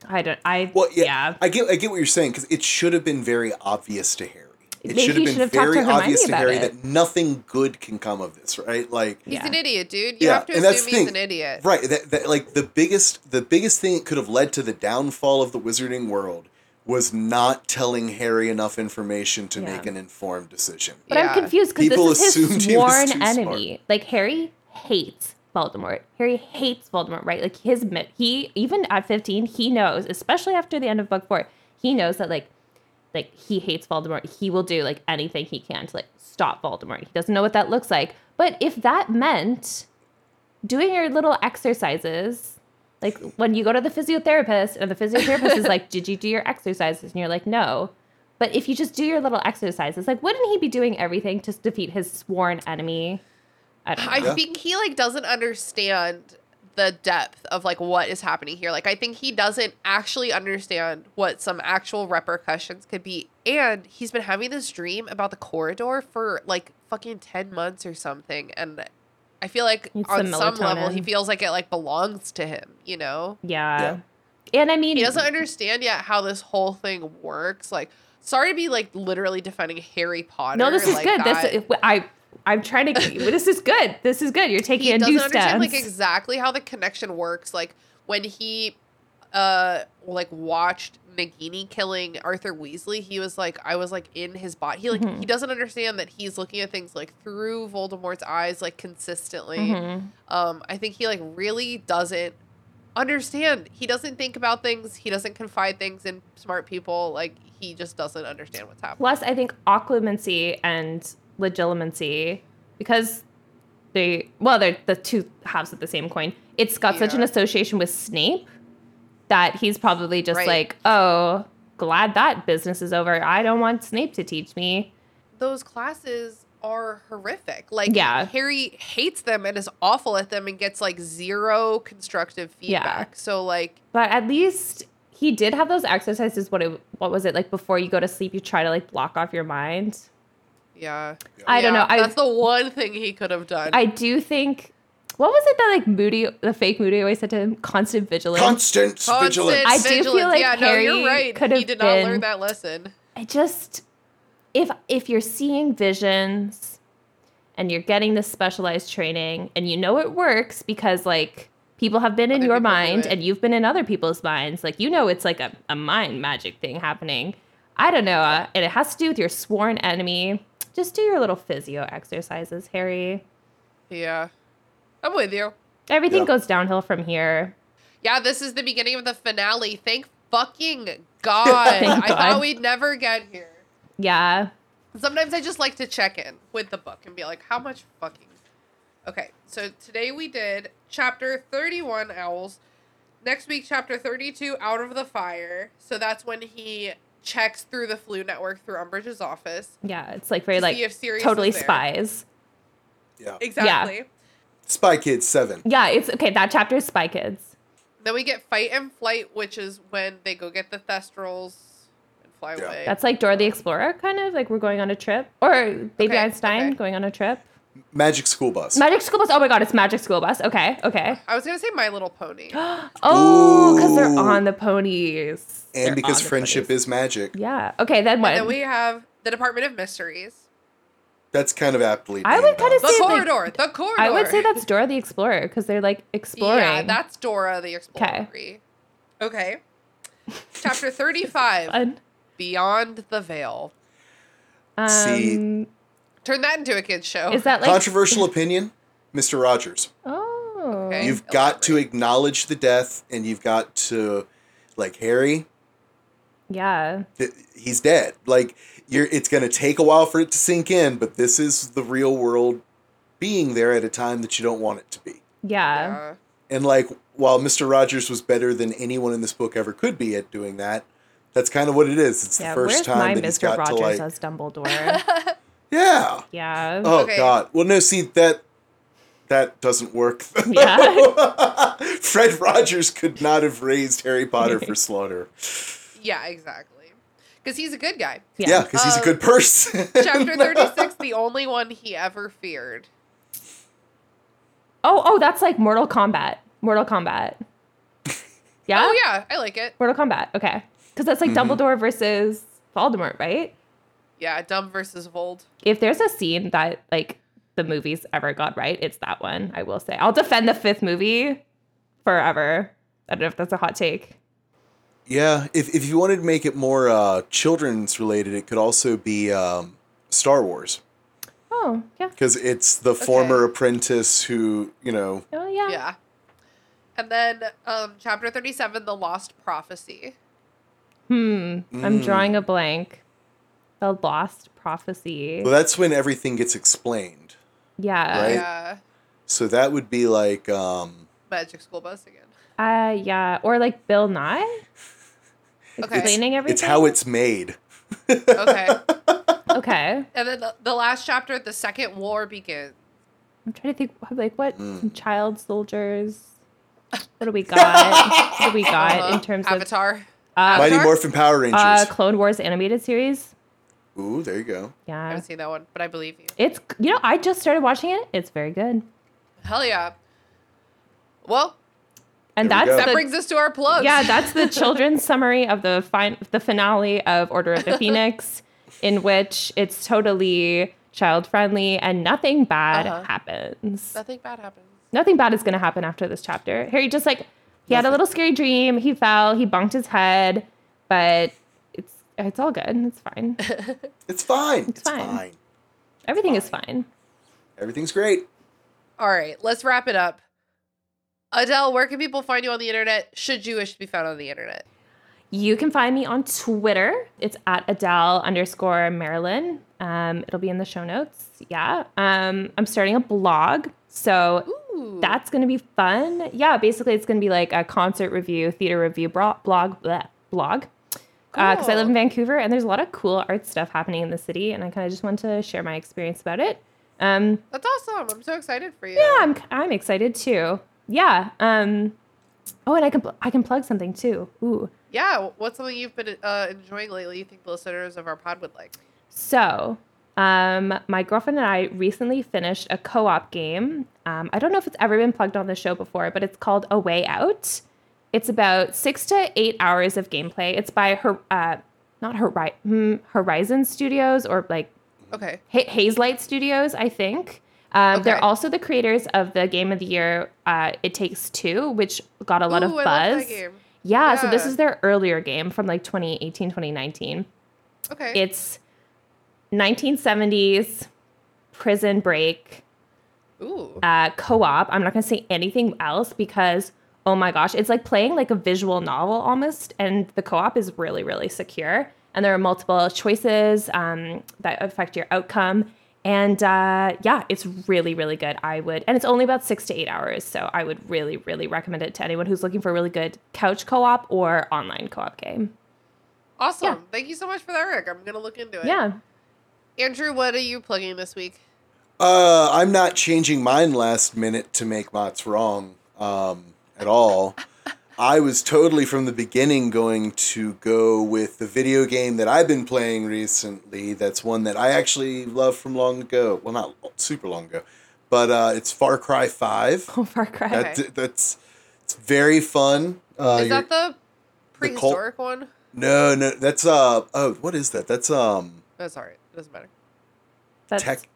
I don't, I Well, yeah, yeah. I get I get what you're saying because it should have been very obvious to Harry. It should have been very obvious to Harry it. that nothing good can come of this, right? Like, he's Yeah. an idiot, dude. You yeah, have to and that's assume the he's thing, an idiot. right? That, that like the biggest the biggest thing that could have led to the downfall of the Wizarding world was not telling Harry enough information to Yeah. make an informed decision. But Yeah. I'm confused because People this is assumed his he was sworn too enemy. Like Harry hates Voldemort. Harry hates Voldemort, right? Like his mi- he even at 15 he knows, especially after the end of book four, he knows that like like he hates Voldemort. He will do like anything he can to like stop Voldemort. He doesn't know what that looks like. But if that meant doing your little exercises, like when you go to the physiotherapist and the physiotherapist is like, "Did you do your exercises?" and you're like, "No." But if you just do your little exercises, like wouldn't he be doing everything to defeat his sworn enemy? I. I think he like doesn't understand the depth of like what is happening here. Like I think he doesn't actually understand what some actual repercussions could be. And he's been having this dream about the corridor for like fucking 10 months or something and I feel like Needs on some some level he feels like it like belongs to him, you know? yeah. And I mean, He doesn't understand yet how this whole thing works. Like sorry to be like literally defending Harry Potter. no, this is like good. that. This I I'm trying to. this is good. This is good. You're taking he a doesn't new understand like exactly how the connection works. Like when he uh like watched Nagini killing Arthur Weasley, he was like I was like in his body. He like Mm-hmm. he doesn't understand that he's looking at things like through Voldemort's eyes like consistently. Mm-hmm. Um I think he like really doesn't understand. He doesn't think about things. He doesn't confide things in smart people. Like he just doesn't understand what's happening. Plus, I think occlumency and legilimency, because they, well, they're the two halves of the same coin. It's got such an association with Snape that he's probably just Right. like, oh, glad that business is over. I don't want Snape to teach me. those classes are horrific. Like Yeah. Harry hates them and is awful at them and gets like zero constructive feedback. Yeah. feedback. So like But at least he did have those exercises. What it, what was it like before you go to sleep? You try to like block off your mind. Yeah. I don't Yeah, know. I that's the one thing he could have done. I do think. What was it that like Moody, the fake Moody, always said to him? Constant vigilance. Constant, Constant vigilance. I do feel vigilance. like yeah, no, Harry you're right. could he have did not learn been- that lesson. I just if if you're seeing visions and you're getting this specialized training and you know it works because like people have been in Other your mind and you've been in other people's minds like you know it's like a, a mind magic thing happening i don't know uh, and it has to do with your sworn enemy just do your little physio exercises harry Yeah. I'm with you. everything Yeah. goes downhill from here Yeah, this is the beginning of the finale. Thank fucking God. Thank I God. thought we'd never get here. yeah Sometimes I just like to check in with the book and be like, how much fucking. Okay, so today we did chapter 31 Owls. Next week, chapter 32 Out of the Fire. So that's when he checks through the Floo network through Umbridge's office. yeah it's like very To like see if Sirius totally is spies yeah. Exactly. Spy Kids 7. yeah it's okay that chapter is spy kids Then we get Fight and Flight, which is when they go get the Thestrals and fly Yeah. away. That's like Dora the Explorer, kind of like we're going on a trip, or Baby Okay, Einstein okay. going on a trip. Magic School Bus. Magic School Bus. Oh my God, it's Magic School Bus. Okay, okay. I was going to say My Little Pony. Oh, because they're on the ponies. and They're because friendship ponies. is magic. Yeah. Okay, then what? And then we have the Department of Mysteries. That's kind of aptly. I would kind of The say like- corridor. the corridor. I would say that's Dora the Explorer because they're like exploring. Yeah, that's Dora the Explorer. Okay. Okay. Chapter 35. Beyond the Veil. Um, See- Turn that into a kid's show. is that like Controversial opinion, Mr. Rogers. Oh, Okay. You've got to acknowledge the death, and you've got to, like Harry, yeah. th- he's dead. Like you're, it's gonna take a while for it to sink in, but this is the real world being there at a time that you don't want it to be. Yeah. Yeah. And like, while Mister Rogers was better than anyone in this book ever could be at doing that, that's kind of what it is. It's Yeah, the first time my that he's Mr. got Rogers to like, as Dumbledore? yeah. yeah. Oh Okay. God. Well, no. See that that doesn't work. Yeah. Fred Rogers could not have raised Harry Potter for slaughter. Yeah, exactly. Because he's a good guy. Yeah, because he's a Um, good person. Chapter 36, the only one he ever feared. Oh, oh, that's like Mortal Kombat. Mortal Kombat. Yeah. Oh, yeah, I like it. Mortal Kombat. Okay. Because that's like Mm-hmm. Dumbledore versus Voldemort, right? Yeah, Dumb versus Vold. If there's a scene that like the movies ever got right, it's that one. I will say. I'll defend the fifth movie forever. I don't know if that's a hot take. Yeah, if if you wanted to make it more uh, children's related, it could also be um, Star Wars Oh yeah. because it's the former apprentice who you know. Oh yeah. Yeah. And then um, chapter 37, the Lost Prophecy. Hmm. Mm. I'm drawing a blank. The Lost Prophecy. Well, that's when everything gets explained. yeah. Right? Yeah. So that would be like, um, Magic School Bus again. Uh yeah. Or like Bill Nye Okay. explaining everything. it's how it's made. Okay. Okay. and then the, the last chapter, the Second War begins. I'm trying to think like what Mm. some child soldiers. What do we got? what do we got Uh, in terms of Avatar. uh, Mighty Morphin Power Rangers. uh, Clone Wars animated series? Ooh, there you go. Yeah. I haven't seen that one, but I believe you. It's you know I just started watching it. It's very good. Hell yeah. Well, And There we that's that the, brings us to our plugs. yeah, that's the children's summary of the fin- the finale of Order of the Phoenix, in which it's totally child friendly and nothing bad Uh-huh. happens. Nothing bad happens. Nothing bad is going to happen after this chapter. Harry just like he had a little scary dream. He fell. He bunked his head, but it's it's all good. It's fine. It's fine. It's, fine. fine. Everything is fine. Everything's great. All right, let's wrap it up. Adele, where can people find you on the internet? Should you wish to be found on the internet? You can find me on Twitter. It's at Adele underscore Maralin. Um, it'll be in the show notes. Yeah. Um, I'm starting a blog. So Ooh. that's going to be fun. Yeah. Basically, it's going to be like a concert review, theater review bro- blog, bleh, blog. Because I live in Vancouver and there's a lot of cool art stuff happening in the city. And I kind of just want to share my experience about it. Um, That's awesome. I'm so excited for you. yeah, I'm, I'm excited too. Yeah. Um, oh, and I can, I can plug something too. Ooh. Yeah, what's something you've been uh, enjoying lately you think the listeners of our pod would like? So, um, my girlfriend and I recently finished a co op game. Um, I don't know if it's ever been plugged on the show before, but it's called A Way Out. It's about six to eight hours of gameplay. It's by her, uh, not Hori- hmm, Horizon Studios or like Okay. Ha- Hazelight Studios, I think. Um, They're also the creators of the game of the year, uh, It Takes Two, which got a lot of Ooh, I buzz. game. Yeah, so this is their earlier game from like 2018, 2019. Okay. It's 1970s prison break Ooh. uh, co-op. I'm not going to say anything else because oh my gosh, it's like playing like a visual novel almost, and the co-op is really really secure. And there are multiple choices um, that affect your outcome. And uh, yeah, it's really really good. I would, and it's only about six to eight hours, so I would really really recommend it to anyone who's looking for a really good couch co-op or online co-op game. Awesome. yeah. Thank you so much for that, Rick. I'm going to look into it. Yeah. Andrew, what are you plugging this week? Uh, I'm not changing mine last minute to make Mott's wrong um, at all. I was totally from the beginning going to go with the video game that I've been playing recently. That's one that I actually love from long ago. Well, not super long ago, but uh, it's Far Cry Five. Oh, Far Cry. That, That's it's very fun. Uh, Is that the the cult- prehistoric one? no, no, that's uh oh, what is that? That's um That's all right. It doesn't matter. That's, tech.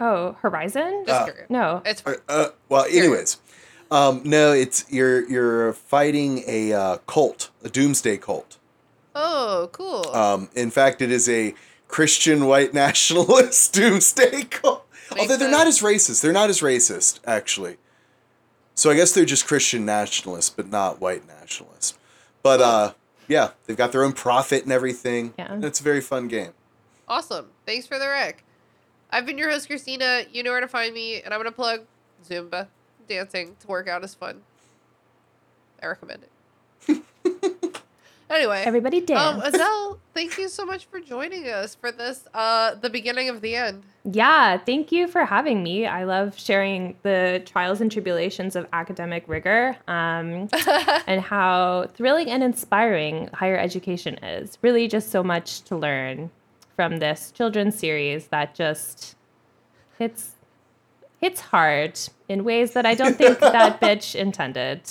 Oh, Horizon? Just Uh. No. It's. Uh, uh, well, anyways, um, no, it's you're you're fighting a uh, cult, a doomsday cult. Oh, cool. Um, in fact, it is a Christian white nationalist doomsday cult. Makes Although they're not as racist, they're not as racist actually. So I guess they're just Christian nationalists, but not white nationalists. But uh, yeah, they've got their own prophet and everything. Yeah. and it's a very fun game. Awesome. Thanks for the rec. I've been your host, Christina. You know where to find me, and I'm going to plug Zumba. Dancing to work out is fun. I recommend it. anyway, Everybody um, dance. Adele, thank you so much for joining us for this, uh, the beginning of the end. Yeah, thank you for having me. I love sharing the trials and tribulations of academic rigor um, and how thrilling and inspiring higher education is. Really, just so much to learn from this children's series that just hits hits hard in ways that I don't think that bitch intended.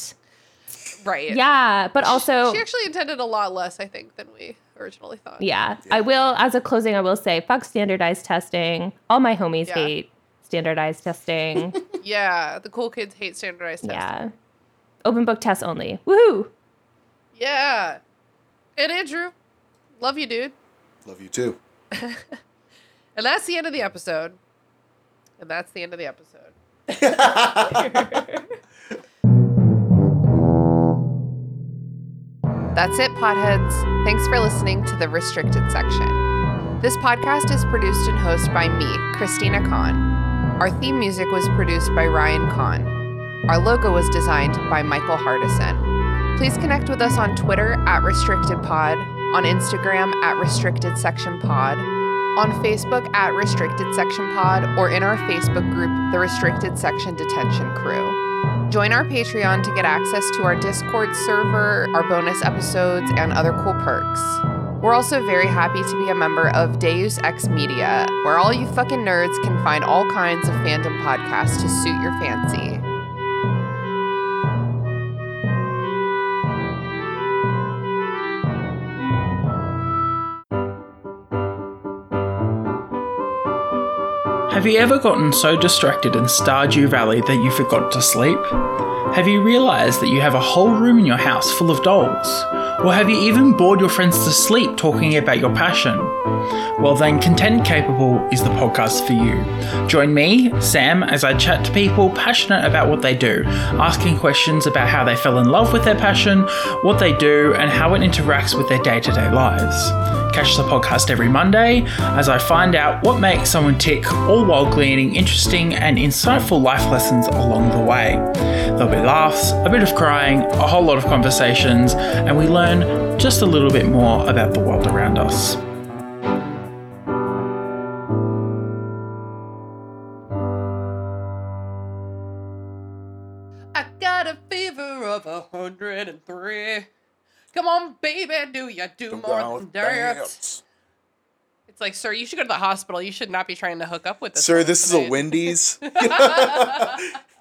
Right. Yeah, but also She actually intended a lot less, I think, than we originally thought. Yeah, I will. As a closing, I will say, fuck standardized testing. All my homies Yeah. hate standardized testing. Yeah, the cool kids hate standardized testing. yeah, open book tests only. Woohoo! Yeah. And Andrew, love you, dude. Love you too. And that's the end of the episode. And that's the end of the episode. That's it, potheads. Thanks for listening to the restricted section. This podcast is produced and hosted by me, Christina Kann. Our theme music was produced by Ryan Kann. Our logo was designed by Michael Hardison. Please connect with us on Twitter at RestrictedPod, on Instagram at Restricted Section Pod, on Facebook at Restricted Section Pod, or in our Facebook group, the Restricted Section Detention Crew. Join our Patreon to get access to our Discord server, our bonus episodes, and other cool perks. We're also very happy to be a member of Deus Ex Media, where all you fucking nerds can find all kinds of fandom podcasts to suit your fancy. Have you ever gotten so distracted in Stardew Valley that you forgot to sleep? Have you realised that you have a whole room in your house full of dolls? Or have you even bored your friends to sleep talking about your passion? Well, then, Content Capable is the podcast for you. Join me, Sam, as I chat to people passionate about what they do, asking questions about how they fell in love with their passion, what they do, and how it interacts with their day to day lives. Catch the podcast every Monday as I find out what makes someone tick, all while gleaning interesting and insightful life lessons along the way. There'll be laughs, a bit of crying, a whole lot of conversations, and we learn just a little bit more about the world around us. I got a fever of a hundred and three. Come on, baby, do ya do more than dance? It's like, sir, you should go to the hospital. You should not be trying to hook up with this. Sir, woman this is a. Wendy's.